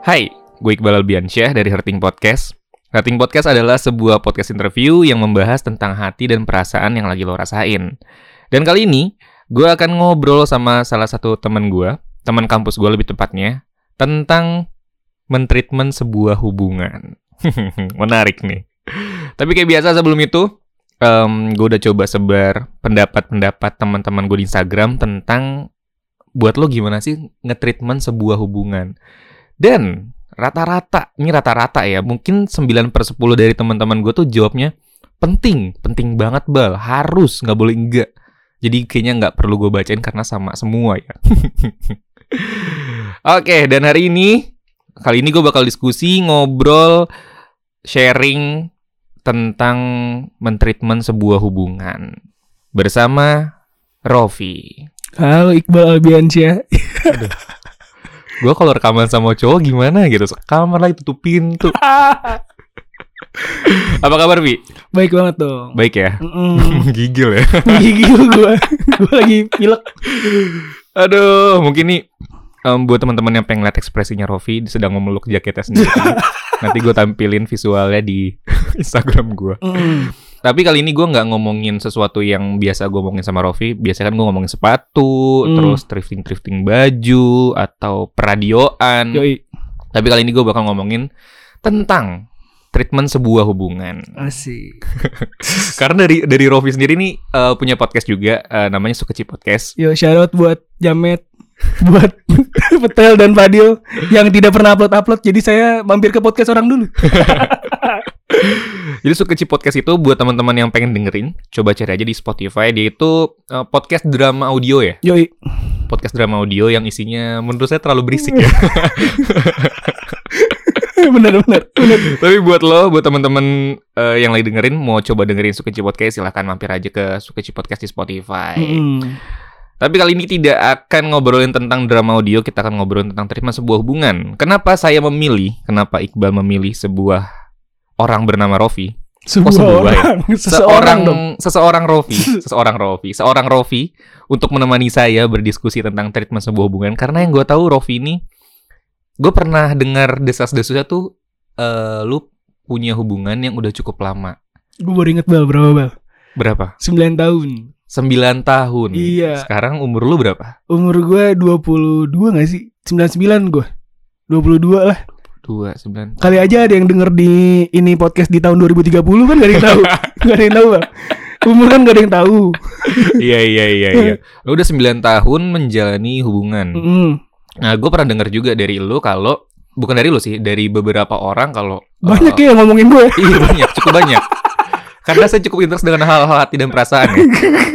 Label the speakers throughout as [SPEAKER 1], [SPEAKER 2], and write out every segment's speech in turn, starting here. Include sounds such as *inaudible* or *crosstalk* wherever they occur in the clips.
[SPEAKER 1] Hai, gue Iqbal Albiansyah dari Herting Podcast. Herting Podcast adalah sebuah podcast interview yang membahas tentang hati dan perasaan yang lagi lo rasain. Dan kali ini, gue akan ngobrol sama salah satu teman gue, teman kampus gue lebih tepatnya, tentang mentreatment sebuah hubungan. *laughs* Menarik nih. Tapi kayak biasa sebelum itu, um, gue udah coba sebar pendapat-pendapat teman-teman gue di Instagram tentang buat lo gimana sih ngetreatment sebuah hubungan. Dan rata-rata, ini rata-rata ya, mungkin 9 per 10 dari teman-teman gue tuh jawabnya penting, penting banget bal, harus, nggak boleh enggak. Jadi kayaknya nggak perlu gue bacain karena sama semua ya. *laughs* Oke, dan hari ini, kali ini gue bakal diskusi, ngobrol, sharing tentang mentreatment sebuah hubungan bersama Rofi.
[SPEAKER 2] Halo Iqbal Albiansyah. *laughs*
[SPEAKER 1] Gue kalau rekaman sama cowok gimana gitu, kamar lagi tutup pintu. *laughs* Apa kabar Vi?
[SPEAKER 2] Baik banget dong.
[SPEAKER 1] Baik ya.
[SPEAKER 2] Mm-mm. *laughs*
[SPEAKER 1] Gigil ya. *laughs*
[SPEAKER 2] Gigil gue. gue lagi pilek.
[SPEAKER 1] Aduh, mungkin nih em, buat teman-teman yang pengen lihat ekspresinya Rofi sedang memeluk jaketnya sendiri. Nanti gue tampilin visualnya di Instagram gue.
[SPEAKER 2] Mm.
[SPEAKER 1] Tapi kali ini gue nggak ngomongin sesuatu yang biasa gue ngomongin sama Rofi. Biasanya kan gue ngomongin sepatu,
[SPEAKER 2] Hmm.
[SPEAKER 1] terus thrifting-thrifting baju, atau peradioan.
[SPEAKER 2] Yoi.
[SPEAKER 1] Tapi kali ini gue bakal ngomongin tentang treatment sebuah hubungan.
[SPEAKER 2] Asik. *laughs*
[SPEAKER 1] Karena dari dari Rofi sendiri nih eh, punya podcast juga eh, namanya Sukeci Podcast.
[SPEAKER 2] Yo shoutout buat Jamet. *laughs* buat *laughs* Petel dan Fadil yang tidak pernah upload-upload. Jadi saya mampir ke podcast orang dulu.
[SPEAKER 1] Jadi Sukeci Podcast itu buat teman-teman yang pengen dengerin, coba cari aja di Spotify. Dia itu eh, podcast drama audio ya.
[SPEAKER 2] Yoi.
[SPEAKER 1] Podcast drama audio yang isinya menurut saya terlalu berisik ya. *laughs*
[SPEAKER 2] bener bener. bener.
[SPEAKER 1] Tapi buat lo, buat teman-teman eh, yang lagi dengerin mau coba dengerin Sukeci Podcast silahkan mampir aja ke Sukeci Podcast di Spotify.
[SPEAKER 2] Mm.
[SPEAKER 1] Tapi kali ini tidak akan ngobrolin tentang drama audio, kita akan ngobrolin tentang treatment sebuah hubungan. Kenapa saya memilih, kenapa Iqbal memilih sebuah orang bernama Rofi?
[SPEAKER 2] Sebuah
[SPEAKER 1] sebuah ya?
[SPEAKER 2] orang. *laughs* Seseorang dong.
[SPEAKER 1] seseorang Rofi, *laughs* seseorang Rofi, seorang Rofi untuk menemani saya berdiskusi tentang treatment sebuah hubungan. Karena yang gue tahu Rofi ini, gue pernah dengar desas-desusnya tuh, eh lu punya hubungan yang udah cukup lama.
[SPEAKER 2] Gue baru inget bal berapa bal?
[SPEAKER 1] Berapa?
[SPEAKER 2] 9 tahun.
[SPEAKER 1] 9 tahun.
[SPEAKER 2] Iya.
[SPEAKER 1] Sekarang umur lu berapa?
[SPEAKER 2] Umur gue 22 gak sih? 99 gue. 22 lah.
[SPEAKER 1] Dua, sembilan.
[SPEAKER 2] Kali aja ada yang denger di ini podcast di tahun 2030 kan gak ada yang tahu. *laughs* gak ada yang tahu, Bang. Umur kan gak ada yang tahu.
[SPEAKER 1] Iya iya iya iya. *laughs* Lu udah 9 tahun menjalani hubungan.
[SPEAKER 2] Mm.
[SPEAKER 1] Nah, gue pernah dengar juga dari lu kalau bukan dari lu sih, dari beberapa orang kalau
[SPEAKER 2] Banyak
[SPEAKER 1] eh,
[SPEAKER 2] ya yang ngomongin gue.
[SPEAKER 1] Iya banyak, cukup banyak. Karena saya cukup interest dengan hal-hal hati dan perasaan ya.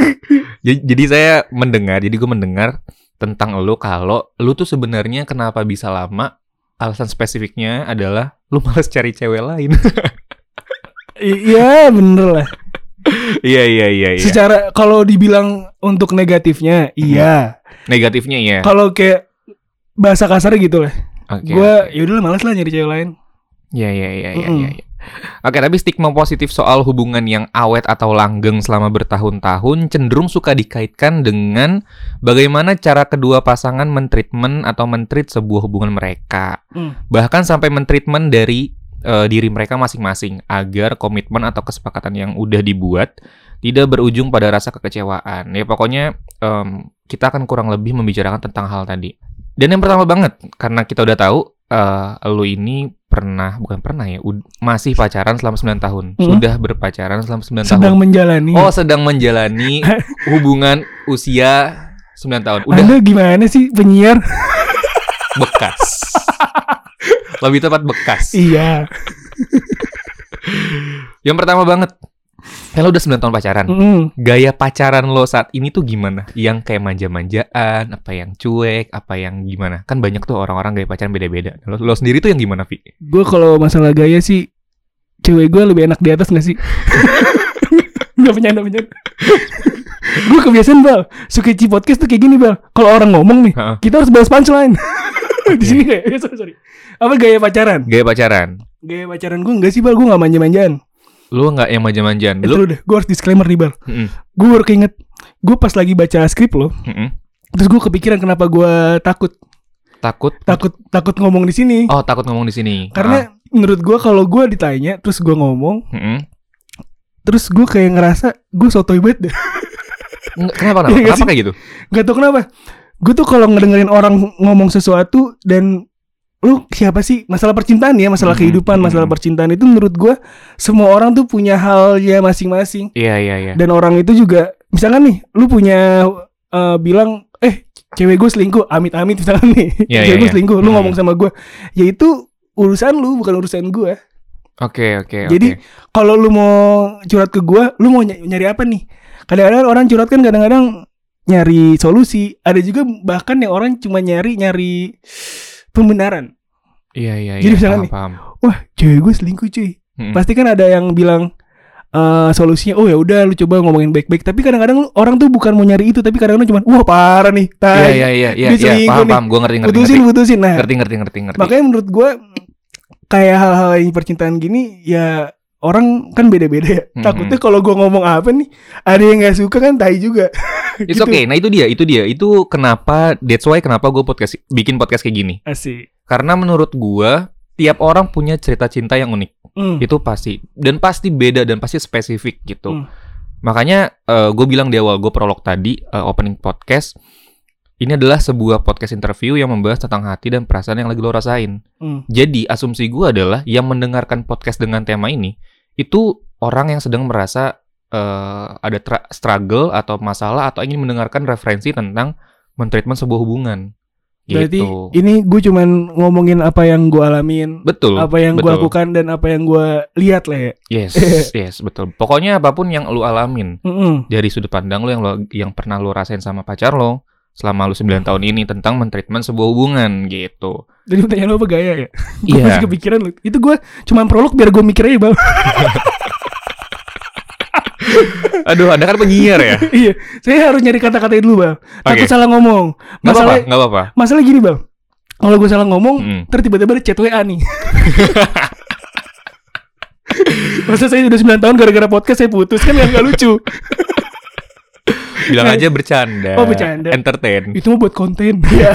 [SPEAKER 1] *laughs* jadi, jadi saya mendengar, jadi gue mendengar tentang lu kalau lu tuh sebenarnya kenapa bisa lama alasan spesifiknya adalah lu males cari cewek lain.
[SPEAKER 2] Iya bener lah.
[SPEAKER 1] Iya iya iya iya.
[SPEAKER 2] Secara kalau dibilang untuk negatifnya, iya.
[SPEAKER 1] Negatifnya ya.
[SPEAKER 2] Kalau kayak bahasa kasar gitu lah.
[SPEAKER 1] Oke.
[SPEAKER 2] gue yaudah lah males lah nyari cewek lain.
[SPEAKER 1] Iya iya iya iya iya. iya. Oke, tapi stigma positif soal hubungan yang awet atau langgeng selama bertahun-tahun cenderung suka dikaitkan dengan bagaimana cara kedua pasangan mentreatment atau mentreat sebuah hubungan mereka.
[SPEAKER 2] Mm.
[SPEAKER 1] Bahkan sampai mentreatment dari eh, diri mereka masing-masing agar komitmen atau kesepakatan yang udah dibuat tidak berujung pada rasa kekecewaan. Ya pokoknya em, kita akan kurang lebih membicarakan tentang hal tadi. Dan yang pertama banget karena kita udah tahu eh lu ini pernah bukan pernah ya masih pacaran selama 9 tahun.
[SPEAKER 2] Hmm.
[SPEAKER 1] Sudah berpacaran selama 9 tahun.
[SPEAKER 2] Sedang menjalani.
[SPEAKER 1] Oh, sedang menjalani *laughs* hubungan usia 9 tahun. Udah
[SPEAKER 2] Anda gimana sih penyiar? *laughs*
[SPEAKER 1] bekas. Lebih tepat bekas.
[SPEAKER 2] iya.
[SPEAKER 1] Yang pertama banget. Kan lo udah 9 tahun pacaran.
[SPEAKER 2] Mm.
[SPEAKER 1] Gaya pacaran lo saat ini tuh gimana? Yang kayak manja-manjaan, apa yang cuek, apa yang gimana? Kan banyak tuh orang-orang gaya pacaran beda-beda. Lo, lo sendiri tuh yang gimana, Vi?
[SPEAKER 2] Gue kalau masalah gaya sih cewek gue lebih enak di atas gak sih? *laughs* Gak bercanda bercanda. gue kebiasaan bal. Sukeci podcast tuh kayak gini bal. Kalau orang ngomong nih,
[SPEAKER 1] Ha-ha.
[SPEAKER 2] kita harus balas punchline. *laughs* di sini kayak ya, sorry, sorry. Apa gaya pacaran?
[SPEAKER 1] Gaya pacaran.
[SPEAKER 2] Gaya pacaran gue enggak sih bal. Gue gak manja-manjaan.
[SPEAKER 1] Lu nggak yang manja-manjaan. Lu
[SPEAKER 2] udah. Gue harus disclaimer nih bal.
[SPEAKER 1] Mm-mm.
[SPEAKER 2] Gue baru keinget. Gue pas lagi baca skrip lo.
[SPEAKER 1] Mm-mm.
[SPEAKER 2] Terus gue kepikiran kenapa gue takut.
[SPEAKER 1] Takut.
[SPEAKER 2] takut takut ngomong di sini
[SPEAKER 1] Oh, takut ngomong di sini.
[SPEAKER 2] karena menurut gua kalau gua ditanya terus gua ngomong
[SPEAKER 1] Ah. Mm-mm.
[SPEAKER 2] terus gua kayak ngerasa gua sotoy banget deh *laughs*
[SPEAKER 1] Nggak, Kenapa? Kenapa,
[SPEAKER 2] nggak
[SPEAKER 1] kenapa kayak gitu?
[SPEAKER 2] Gak tau kenapa Gue tuh kalau ngedengerin orang ngomong sesuatu Dan Lu siapa sih Masalah percintaan ya Masalah
[SPEAKER 1] Mhm,
[SPEAKER 2] kehidupan Masalah
[SPEAKER 1] mhm.
[SPEAKER 2] percintaan itu menurut gue Semua orang tuh punya halnya masing-masing
[SPEAKER 1] Iya, iya, iya.
[SPEAKER 2] Dan orang itu juga Misalkan nih Lu punya eh, Bilang Eh cewek gue selingkuh Amit-amit misalkan nih *laughs*
[SPEAKER 1] Iya,
[SPEAKER 2] Cewek
[SPEAKER 1] iya,
[SPEAKER 2] gue
[SPEAKER 1] iya.
[SPEAKER 2] selingkuh Lu
[SPEAKER 1] Mhm.
[SPEAKER 2] ngomong sama gue Ya itu Urusan lu Bukan urusan gue
[SPEAKER 1] Oke, oke,
[SPEAKER 2] Jadi,
[SPEAKER 1] oke.
[SPEAKER 2] Kalau lu mau curhat ke gue Lu mau ny- nyari apa nih Kadang-kadang orang curhat kan kadang-kadang nyari solusi. Ada juga bahkan yang orang cuma nyari nyari pembenaran.
[SPEAKER 1] Iya, iya, iya.
[SPEAKER 2] Jadi misalkan
[SPEAKER 1] paham,
[SPEAKER 2] nih,
[SPEAKER 1] paham.
[SPEAKER 2] Wah, cewek gue selingkuh cuy.
[SPEAKER 1] Mm-mm.
[SPEAKER 2] Pasti kan ada yang bilang eh solusinya, oh ya udah lu coba ngomongin baik-baik. Tapi kadang-kadang lu- orang tuh bukan mau nyari itu, tapi kadang-kadang cuma, wah parah nih,
[SPEAKER 1] Iya,
[SPEAKER 2] tai.
[SPEAKER 1] iya, iya, iya, iya.
[SPEAKER 2] selingkuh
[SPEAKER 1] Paham,
[SPEAKER 2] nih.
[SPEAKER 1] paham. Gue ngerti, ngerti,
[SPEAKER 2] putusin,
[SPEAKER 1] ngerti.
[SPEAKER 2] putusin. Nah,
[SPEAKER 1] Ngerti, ngerti, ngerti, ngerti.
[SPEAKER 2] makanya menurut gue kayak hal-hal yang percintaan gini ya orang kan beda-beda ya.
[SPEAKER 1] Mhm.
[SPEAKER 2] Takutnya kalau gue ngomong apa nih, ada yang nggak suka kan tai juga. *laughs*
[SPEAKER 1] It's
[SPEAKER 2] Gitu.
[SPEAKER 1] okay. Nah itu dia, itu dia. Itu kenapa that's why kenapa gue podcast bikin podcast kayak gini.
[SPEAKER 2] Asik.
[SPEAKER 1] Karena menurut gue tiap orang punya cerita cinta yang unik.
[SPEAKER 2] Hmm.
[SPEAKER 1] Itu pasti dan pasti beda dan pasti spesifik gitu.
[SPEAKER 2] Hmm.
[SPEAKER 1] Makanya gue bilang di awal gue prolog tadi eh, opening podcast ini adalah sebuah podcast interview yang membahas tentang hati dan perasaan yang lagi lo rasain.
[SPEAKER 2] Hmm.
[SPEAKER 1] Jadi asumsi gue adalah yang mendengarkan podcast dengan tema ini itu orang yang sedang merasa eh, ada tra- struggle atau masalah atau ingin mendengarkan referensi tentang mentreatment sebuah hubungan.
[SPEAKER 2] Berarti
[SPEAKER 1] Gitu.
[SPEAKER 2] ini gue cuman ngomongin apa yang gue alamin,
[SPEAKER 1] betul.
[SPEAKER 2] apa yang gue lakukan dan apa yang gue lihat lah ya.
[SPEAKER 1] Yes, *laughs* yes, betul. Pokoknya apa pun yang lu alamin
[SPEAKER 2] Mm-mm.
[SPEAKER 1] dari sudut pandang lu yang lo yang pernah lu rasain sama pacar lo selama lu 9 tahun ini tentang mentreatment sebuah hubungan gitu.
[SPEAKER 2] Jadi pertanyaan lo apa gaya ya?
[SPEAKER 1] Iya. *laughs*
[SPEAKER 2] masih kepikiran lo. Itu gue cuman prolog biar gue mikir aja bang. *laughs* *laughs*
[SPEAKER 1] Aduh, Anda kan penyiar ya? *laughs*
[SPEAKER 2] iya. Saya harus nyari kata-kata dulu bang. Takut
[SPEAKER 1] Oke.
[SPEAKER 2] salah ngomong. Masalah,
[SPEAKER 1] gak apa-apa.
[SPEAKER 2] masalah gini bang. Kalau gue salah ngomong,
[SPEAKER 1] Mm.
[SPEAKER 2] ntar tiba-tiba ada chat WA nih. *laughs* Masa saya udah 9 tahun gara-gara podcast saya putus kan yang gak lucu.
[SPEAKER 1] Bilang aja bercanda.
[SPEAKER 2] Oh, bercanda.
[SPEAKER 1] Entertain.
[SPEAKER 2] Itu mah buat konten. Ya.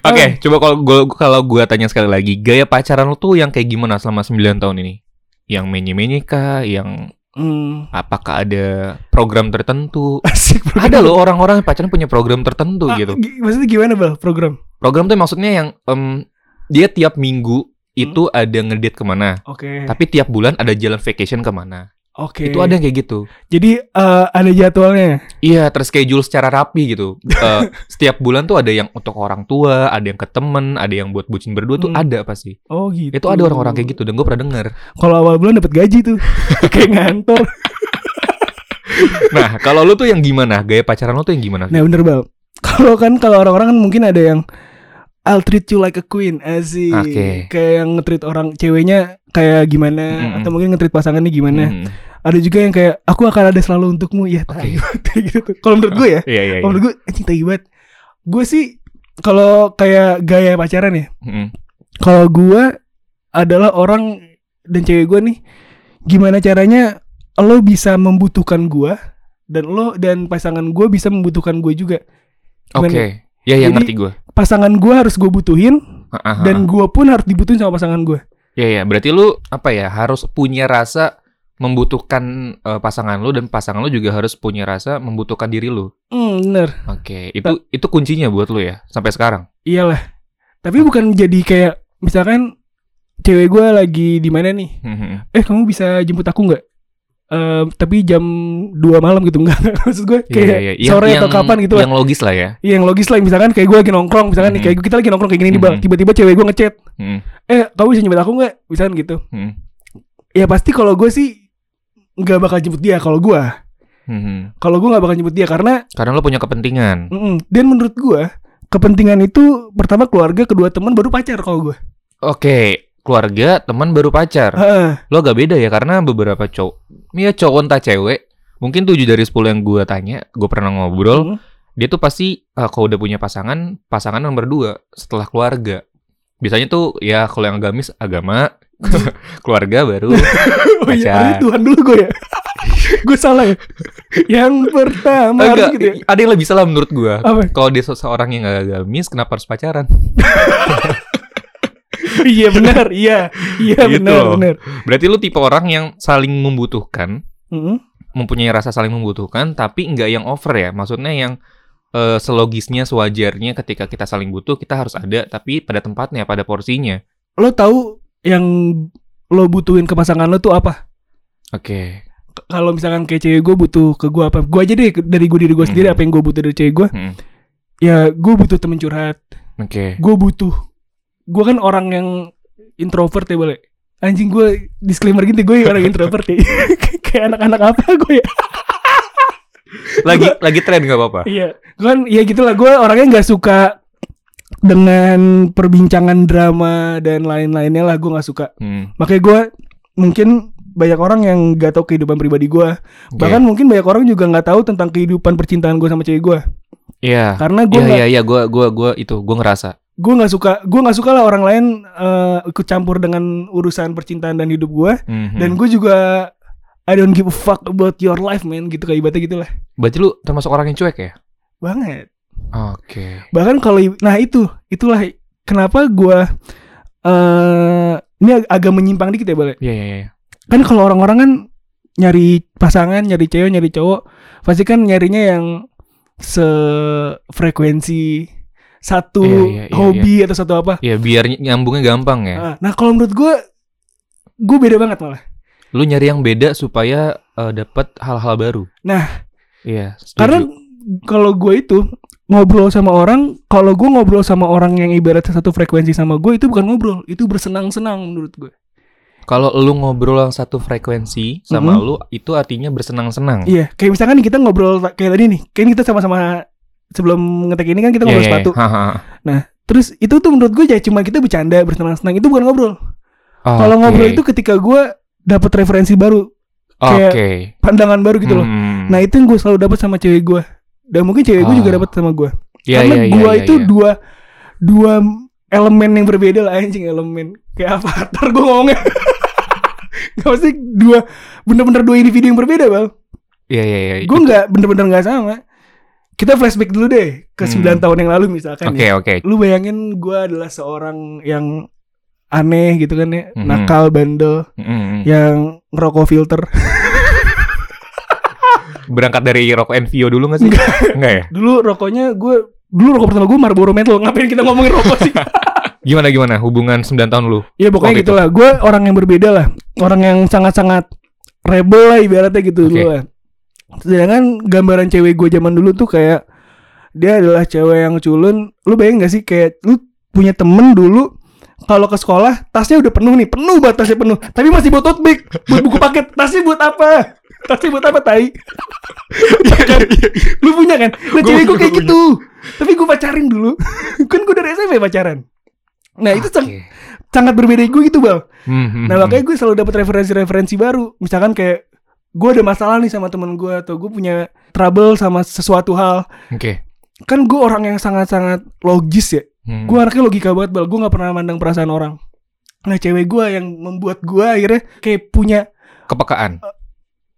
[SPEAKER 1] Oke, coba kalau gua kalau gua tanya sekali lagi, gaya pacaran lu tuh yang kayak gimana selama 9 tahun ini? Yang menye-menye kah? Yang
[SPEAKER 2] Hmm,
[SPEAKER 1] apakah ada program tertentu? *laughs*
[SPEAKER 2] asik
[SPEAKER 1] Ada loh orang-orang pacaran punya program tertentu
[SPEAKER 2] Ah,
[SPEAKER 1] gitu.
[SPEAKER 2] gi- Maksudnya gimana bang program?
[SPEAKER 1] Program tuh maksudnya yang em, dia tiap minggu itu
[SPEAKER 2] Hmm.
[SPEAKER 1] ada ngedate ke mana,
[SPEAKER 2] Oke.
[SPEAKER 1] tapi tiap bulan ada jalan vacation ke mana.
[SPEAKER 2] Oke.
[SPEAKER 1] Itu ada yang kayak gitu.
[SPEAKER 2] Jadi eh, ada jadwalnya.
[SPEAKER 1] Iya, terschedule secara rapi gitu. *laughs* Eh, setiap bulan tuh ada yang untuk orang tua, ada yang ke temen, ada yang buat bucin berdua tuh
[SPEAKER 2] Hmm.
[SPEAKER 1] ada pasti.
[SPEAKER 2] Oh gitu.
[SPEAKER 1] Itu ada orang-orang kayak gitu dan gue pernah denger.
[SPEAKER 2] Kalau awal bulan dapat gaji tuh. *laughs* Kayak ngantor. *laughs*
[SPEAKER 1] Nah, kalau lu tuh yang gimana? Gaya pacaran lu tuh yang gimana?
[SPEAKER 2] Nah bener bang. Kalau kan kalau orang-orang kan mungkin ada yang I'll treat you like a queen asik.
[SPEAKER 1] Oke.
[SPEAKER 2] Kayak yang nge-treat orang ceweknya kayak gimana
[SPEAKER 1] Mm-mm.
[SPEAKER 2] atau mungkin nge-treat pasangannya gimana.
[SPEAKER 1] Hmm.
[SPEAKER 2] Ada juga yang kayak aku akan ada selalu untukmu ya. tai kayak *laughs* gitu. tuh. Kalau menurut gue ya,
[SPEAKER 1] Iya, iya,
[SPEAKER 2] kalau
[SPEAKER 1] iya.
[SPEAKER 2] menurut gue anjing tai banget. Gue sih kalau kayak gaya pacaran ya,
[SPEAKER 1] Mm-mm.
[SPEAKER 2] kalau gue adalah orang dan cewek gue nih gimana caranya lo bisa membutuhkan gue dan lo dan pasangan gue bisa membutuhkan gue juga
[SPEAKER 1] Oke.
[SPEAKER 2] Gimana?
[SPEAKER 1] Ya, ya
[SPEAKER 2] Jadi-
[SPEAKER 1] ngerti gue.
[SPEAKER 2] pasangan gue harus gue butuhin
[SPEAKER 1] Ah,
[SPEAKER 2] dan gue pun harus dibutuhin sama pasangan gue
[SPEAKER 1] Ya, ya. Berarti lu apa ya? Harus punya rasa membutuhkan eh, pasangan lu dan pasangan lu juga harus punya rasa membutuhkan diri lu.
[SPEAKER 2] hmm, bener
[SPEAKER 1] Oke, itu itu kuncinya buat lu ya sampai sekarang.
[SPEAKER 2] iyalah tapi bukan jadi kayak misalkan cewek gue lagi di mana nih
[SPEAKER 1] Mhm.
[SPEAKER 2] eh kamu bisa jemput aku nggak Eh, tapi jam 2 malam gitu *laughs* enggak maksud gue
[SPEAKER 1] Iya,
[SPEAKER 2] kayak
[SPEAKER 1] iya, iya.
[SPEAKER 2] sore
[SPEAKER 1] Yang-
[SPEAKER 2] atau kapan gitu
[SPEAKER 1] Yang logis lah ya.
[SPEAKER 2] Iya, yang logis lah misalkan kayak gue lagi nongkrong misalkan nih
[SPEAKER 1] Mhm.
[SPEAKER 2] kayak kita lagi nongkrong kayak gini nih bang
[SPEAKER 1] Mhm.
[SPEAKER 2] tiba-tiba cewek gue ngechat
[SPEAKER 1] Mhm.
[SPEAKER 2] eh kamu bisa jemput aku nggak misalkan gitu
[SPEAKER 1] Mhm.
[SPEAKER 2] ya pasti kalau gue sih nggak bakal jemput dia kalau gue
[SPEAKER 1] Mhm.
[SPEAKER 2] kalau gue nggak bakal jemput dia karena
[SPEAKER 1] Karena lu punya kepentingan.
[SPEAKER 2] mm-mm. dan menurut gue kepentingan itu pertama keluarga kedua teman baru pacar kalau gue
[SPEAKER 1] Oke, keluarga, teman baru pacar.
[SPEAKER 2] Heeh.
[SPEAKER 1] Lo agak beda ya karena beberapa cowok, ya cowok entah cewek, mungkin 7 dari 10 yang gue tanya, gue pernah ngobrol,
[SPEAKER 2] Mm.
[SPEAKER 1] dia tuh pasti eh, kalau udah punya pasangan, pasangan nomor dua setelah keluarga. Biasanya tuh ya kalau yang agamis agama, *laughs* keluarga baru *laughs*
[SPEAKER 2] oh iya
[SPEAKER 1] Pacar.
[SPEAKER 2] berarti Tuhan dulu gue ya *laughs* gue salah ya. Yang pertama
[SPEAKER 1] Enggak,
[SPEAKER 2] gitu ya.
[SPEAKER 1] ada yang lebih salah menurut gua.
[SPEAKER 2] Apa?
[SPEAKER 1] Kalau dia seseorang yang gak agamis, kenapa harus pacaran? *laughs*
[SPEAKER 2] iya benar, iya. Iya
[SPEAKER 1] Gitu
[SPEAKER 2] benar,
[SPEAKER 1] loh.
[SPEAKER 2] benar.
[SPEAKER 1] Berarti lu tipe orang yang saling membutuhkan,
[SPEAKER 2] Mm-mm.
[SPEAKER 1] mempunyai rasa saling membutuhkan, tapi nggak yang over ya. Maksudnya yang eh, selogisnya, sewajarnya ketika kita saling butuh, kita harus ada, tapi pada tempatnya, pada porsinya.
[SPEAKER 2] Lo tahu yang lo butuhin ke pasangan lo tuh apa?
[SPEAKER 1] Oke.
[SPEAKER 2] K- Kalau misalkan kayak cewek gue butuh ke gue apa? Gue aja deh dari gue diri gue sendiri
[SPEAKER 1] Hmm.
[SPEAKER 2] apa yang gue butuh dari cewek gue?
[SPEAKER 1] Hmm.
[SPEAKER 2] Ya gue butuh temen curhat.
[SPEAKER 1] Oke.
[SPEAKER 2] Gue butuh. Gue kan orang yang introvert ya boleh. Anjing gue disclaimer gitu gue orang introvert ya. *laughs* kayak anak-anak apa gue ya? *laughs*
[SPEAKER 1] Lagi lagi tren nggak apa-apa.
[SPEAKER 2] Iya, gue kan ya gitulah gue orangnya nggak suka dengan perbincangan drama dan lain-lainnya lah gue nggak suka.
[SPEAKER 1] Hmm.
[SPEAKER 2] Makanya gue mungkin banyak orang yang nggak tahu kehidupan pribadi gue. Bahkan mungkin banyak orang juga nggak tahu tentang kehidupan percintaan gue sama cewek gue.
[SPEAKER 1] Iya.
[SPEAKER 2] Karena gue
[SPEAKER 1] Iya
[SPEAKER 2] nggak
[SPEAKER 1] iya iya gua gua gua itu gua ngerasa.
[SPEAKER 2] Gue nggak suka gue nggak suka lah orang lain eh, ikut campur dengan urusan percintaan dan hidup gue.
[SPEAKER 1] Mhm.
[SPEAKER 2] Dan gue juga I don't give a fuck about your life man gitu kayak ibaratnya gitu lah.
[SPEAKER 1] berarti lu termasuk orang yang cuek ya?
[SPEAKER 2] Banget.
[SPEAKER 1] Oke.
[SPEAKER 2] bahkan kalau nah itu itulah kenapa gua eh ini ag- agak menyimpang dikit ya boleh
[SPEAKER 1] Iya iya iya.
[SPEAKER 2] kan kalau orang-orang kan nyari pasangan nyari cewek nyari cowok pasti kan nyarinya yang sefrekuensi satu
[SPEAKER 1] Iya, iya, iya,
[SPEAKER 2] hobi atau satu apa
[SPEAKER 1] Iya biar ny- nyambungnya gampang ya.
[SPEAKER 2] Ah, nah kalau menurut gua gue beda banget malah
[SPEAKER 1] Lu nyari yang beda supaya eh, dapat hal-hal baru.
[SPEAKER 2] Nah.
[SPEAKER 1] Iya. setuju.
[SPEAKER 2] karena kalau gue itu ngobrol sama orang kalau gue ngobrol sama orang yang ibaratnya satu frekuensi sama gue itu bukan ngobrol itu bersenang-senang menurut gue
[SPEAKER 1] kalau lu ngobrol yang satu frekuensi sama
[SPEAKER 2] Mhm.
[SPEAKER 1] lu itu artinya bersenang-senang.
[SPEAKER 2] Iya, kayak misalkan nih kita ngobrol kayak tadi nih, kan kita sama-sama sebelum ngetek ini kan kita
[SPEAKER 1] Iya,
[SPEAKER 2] ngobrol
[SPEAKER 1] iya,
[SPEAKER 2] sepatu.
[SPEAKER 1] Ha, ha.
[SPEAKER 2] Terus itu tuh menurut gue ya cuma kita bercanda bersenang-senang itu bukan ngobrol. Kalau
[SPEAKER 1] Oke.
[SPEAKER 2] ngobrol itu ketika gue dapat referensi baru,
[SPEAKER 1] Oke.
[SPEAKER 2] kayak pandangan baru gitu loh.
[SPEAKER 1] Hmm.
[SPEAKER 2] Nah itu yang gue selalu dapat sama cewek gue. Dan mungkin cewek gue juga
[SPEAKER 1] Ah.
[SPEAKER 2] dapat sama gue.
[SPEAKER 1] Iya,
[SPEAKER 2] Karena
[SPEAKER 1] iya, iya,
[SPEAKER 2] gue
[SPEAKER 1] iya,
[SPEAKER 2] itu
[SPEAKER 1] iya.
[SPEAKER 2] dua dua elemen yang berbeda lah anjing elemen kayak avatar gue ngomongnya. *laughs* Gak pasti dua bener-bener dua individu yang berbeda bang.
[SPEAKER 1] Iya iya iya.
[SPEAKER 2] gue nggak bener-bener nggak sama kita flashback dulu deh ke
[SPEAKER 1] Hmm.
[SPEAKER 2] 9 tahun yang lalu misalkan
[SPEAKER 1] Oke
[SPEAKER 2] ya.
[SPEAKER 1] oke.
[SPEAKER 2] lu bayangin gue adalah seorang yang aneh gitu kan ya
[SPEAKER 1] Mhm.
[SPEAKER 2] nakal bandel
[SPEAKER 1] Mm-mm.
[SPEAKER 2] yang ngerokok filter
[SPEAKER 1] Berangkat dari rokok Envio dulu gak sih? Enggak ya?
[SPEAKER 2] dulu rokoknya gue dulu rokok pertama gue Marlboro Menthol ngapain kita ngomongin rokok sih *laughs*
[SPEAKER 1] Gimana gimana hubungan 9 tahun lu?
[SPEAKER 2] ya pokoknya
[SPEAKER 1] Waktu
[SPEAKER 2] gitu lah gue orang yang berbeda lah orang yang sangat-sangat rebel lah ibaratnya gitu
[SPEAKER 1] Oke.
[SPEAKER 2] dulu lah sedangkan gambaran cewek gue zaman dulu tuh kayak dia adalah cewek yang culun. Lu bayang gak sih? Kayak lu punya temen dulu kalau ke sekolah tasnya udah penuh nih. Penuh banget tasnya penuh. Tapi masih buat tote bag buat buku paket. Tasnya buat apa? Tasnya buat apa tai? Iya kan? lu punya kan? Nah cewek gue kayak gitu. Tapi gue pacarin dulu. Kan gue dari SMP pacaran. Nah itu sang- sangat berbeda gue gitu bang
[SPEAKER 1] Hmm, hmm,
[SPEAKER 2] Nah
[SPEAKER 1] hmm.
[SPEAKER 2] makanya gue selalu dapat referensi-referensi baru. Misalkan kayak gue ada masalah nih sama temen gue atau gue punya trouble sama sesuatu hal.
[SPEAKER 1] Oke.
[SPEAKER 2] Kan gue orang yang sangat-sangat logis ya.
[SPEAKER 1] Hmm.
[SPEAKER 2] Gue anaknya logika banget bal. Gue nggak pernah mandang perasaan orang. Nah cewek gue yang membuat gue akhirnya kayak punya
[SPEAKER 1] kepekaan.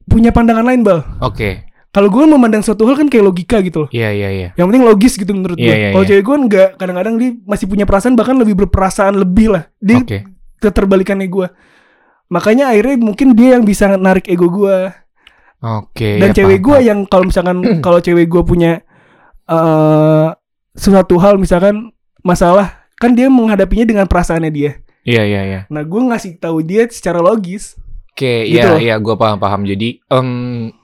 [SPEAKER 2] punya pandangan lain bal.
[SPEAKER 1] Oke.
[SPEAKER 2] Kalau gue memandang suatu hal kan kayak logika gitu loh.
[SPEAKER 1] Iya iya iya.
[SPEAKER 2] Yang penting logis gitu menurut gue.
[SPEAKER 1] Iya, iya,
[SPEAKER 2] Kalau
[SPEAKER 1] iya.
[SPEAKER 2] cewek gue enggak, kadang-kadang dia masih punya perasaan bahkan lebih berperasaan lebih lah. Dia
[SPEAKER 1] Oke.
[SPEAKER 2] keterbalikannya gue. Makanya akhirnya mungkin dia yang bisa narik ego gue.
[SPEAKER 1] Oke.
[SPEAKER 2] dan
[SPEAKER 1] ya,
[SPEAKER 2] cewek
[SPEAKER 1] paham,
[SPEAKER 2] gue
[SPEAKER 1] paham.
[SPEAKER 2] yang kalau misalkan *clears throat* kalau cewek gue punya eh sesuatu hal misalkan masalah kan dia menghadapinya dengan perasaannya dia
[SPEAKER 1] Iya iya iya.
[SPEAKER 2] nah gue ngasih tahu dia secara logis
[SPEAKER 1] Oke,
[SPEAKER 2] Gitu
[SPEAKER 1] iya
[SPEAKER 2] loh.
[SPEAKER 1] iya gua paham-paham. Jadi em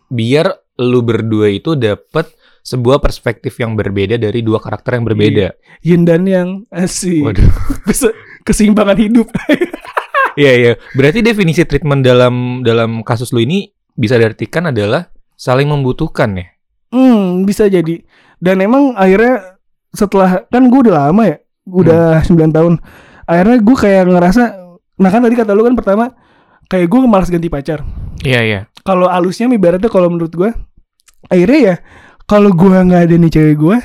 [SPEAKER 1] biar lu berdua itu dapet sebuah perspektif yang berbeda dari dua karakter yang berbeda.
[SPEAKER 2] yin dan yang asik
[SPEAKER 1] Waduh. *laughs*
[SPEAKER 2] Kes- keseimbangan hidup *laughs*
[SPEAKER 1] Iya iya. Berarti definisi treatment dalam dalam kasus lu ini bisa diartikan adalah saling membutuhkan ya.
[SPEAKER 2] hmm bisa jadi dan emang akhirnya setelah kan gue udah lama ya udah 9 tahun akhirnya gue kayak ngerasa nah kan tadi kata lu kan pertama kayak gue malas ganti pacar
[SPEAKER 1] Iya iya.
[SPEAKER 2] kalau alusnya ibaratnya kalau menurut gue akhirnya ya kalau gue nggak ada nih cewek gue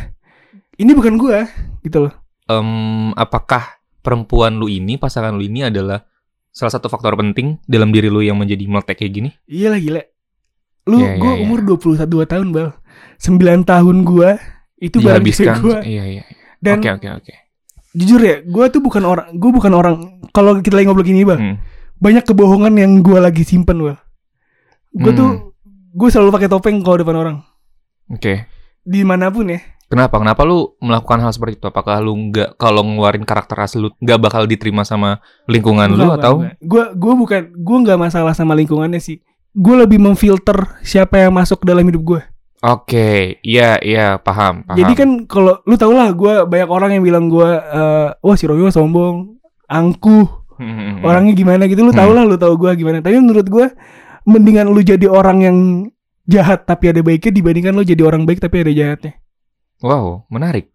[SPEAKER 2] ini bukan gue gitu loh
[SPEAKER 1] Em, apakah perempuan lu ini, pasangan lu ini adalah salah satu faktor penting dalam diri lu yang menjadi meletek kayak gini?
[SPEAKER 2] iyalah gila Lu
[SPEAKER 1] Iya, iya,
[SPEAKER 2] gue
[SPEAKER 1] iya.
[SPEAKER 2] umur 21 2 tahun, Bal. 9 tahun gue itu cewek
[SPEAKER 1] Dihabiskan.
[SPEAKER 2] gue.
[SPEAKER 1] Iya, iya.
[SPEAKER 2] Dan
[SPEAKER 1] Oke, oke, oke.
[SPEAKER 2] jujur ya, gue tuh bukan orang, gue bukan orang. Kalau kita lagi ngobrol gini, Bal,
[SPEAKER 1] Hmm.
[SPEAKER 2] banyak kebohongan yang gue lagi simpen, Bal. Gue
[SPEAKER 1] Hmm.
[SPEAKER 2] tuh, gue selalu pakai topeng kalau depan orang,
[SPEAKER 1] Oke.
[SPEAKER 2] Di mana pun ya.
[SPEAKER 1] Kenapa? Kenapa lu melakukan hal seperti itu? Apakah lu nggak kalau ngeluarin karakter asli lu nggak bakal diterima sama lingkungan lu atau?
[SPEAKER 2] Gue gue bukan, gue nggak masalah sama lingkungannya sih. Gue lebih memfilter siapa yang masuk dalam hidup gue.
[SPEAKER 1] Oke, iya iya paham, paham.
[SPEAKER 2] Jadi kan kalau lu tau lah, gue banyak orang yang bilang gue, eh, wah si Romeo sombong, angkuh,
[SPEAKER 1] Hmm, hmm, hmm.
[SPEAKER 2] orangnya gimana gitu. Lu tau lah, lu tau gue gimana. Tapi menurut gue, mendingan lu jadi orang yang jahat tapi ada baiknya dibandingkan lu jadi orang baik tapi ada jahatnya.
[SPEAKER 1] Wow, menarik.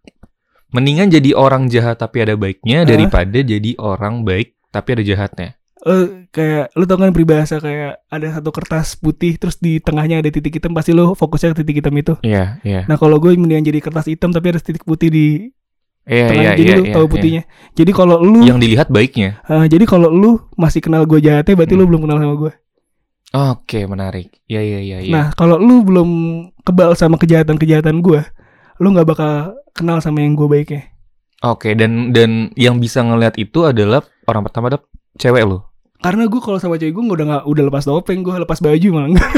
[SPEAKER 1] Mendingan jadi orang jahat tapi ada baiknya
[SPEAKER 2] Hah?
[SPEAKER 1] daripada jadi orang baik tapi ada jahatnya.
[SPEAKER 2] Eh kayak lu tau kan peribahasa kayak ada satu kertas putih terus di tengahnya ada titik hitam pasti lu fokusnya ke titik hitam itu.
[SPEAKER 1] Iya, iya.
[SPEAKER 2] Nah kalau gue mendingan jadi kertas hitam tapi ada titik putih di
[SPEAKER 1] Iya, iya,
[SPEAKER 2] jadi
[SPEAKER 1] iya.
[SPEAKER 2] lu
[SPEAKER 1] iya,
[SPEAKER 2] tahu
[SPEAKER 1] iya.
[SPEAKER 2] putihnya. Jadi kalau lu
[SPEAKER 1] Yang dilihat baiknya.
[SPEAKER 2] eh, jadi kalau lu masih kenal gue jahatnya berarti
[SPEAKER 1] Hmm.
[SPEAKER 2] lu belum kenal sama gue.
[SPEAKER 1] Oke, menarik. Iya, iya, iya, iya.
[SPEAKER 2] Nah kalau lu belum kebal sama kejahatan-kejahatan gue, lu nggak bakal kenal sama yang gue baiknya.
[SPEAKER 1] Oke, dan dan yang bisa ngelihat itu adalah orang pertama adalah cewek lu.
[SPEAKER 2] Karena gue kalau sama cewek gue udah nggak udah lepas topeng gue lepas baju malah *laughs* nggak.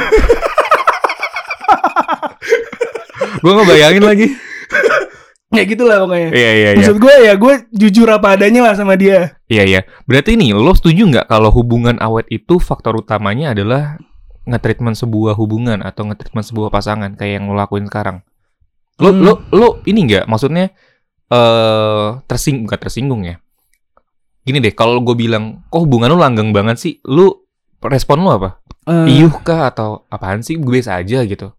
[SPEAKER 1] Gue ngebayangin lagi. *laughs*
[SPEAKER 2] ya gitu lah pokoknya.
[SPEAKER 1] Iya, iya, iya.
[SPEAKER 2] Maksud gue ya gue jujur apa adanya lah sama dia.
[SPEAKER 1] Iya, iya. Berarti nih, lo setuju nggak kalau hubungan awet itu faktor utamanya adalah nge-treatment sebuah hubungan atau nge-treatment sebuah pasangan kayak yang lo lakuin sekarang? Lo
[SPEAKER 2] Hmm.
[SPEAKER 1] lo lo ini nggak maksudnya eh tersinggung nggak tersinggung ya? Gini deh, kalau gue bilang, kok hubungan lo langgeng banget sih? Lu respon lo apa?
[SPEAKER 2] Eh,
[SPEAKER 1] Iyuh kah atau apaan sih? Gue biasa aja gitu.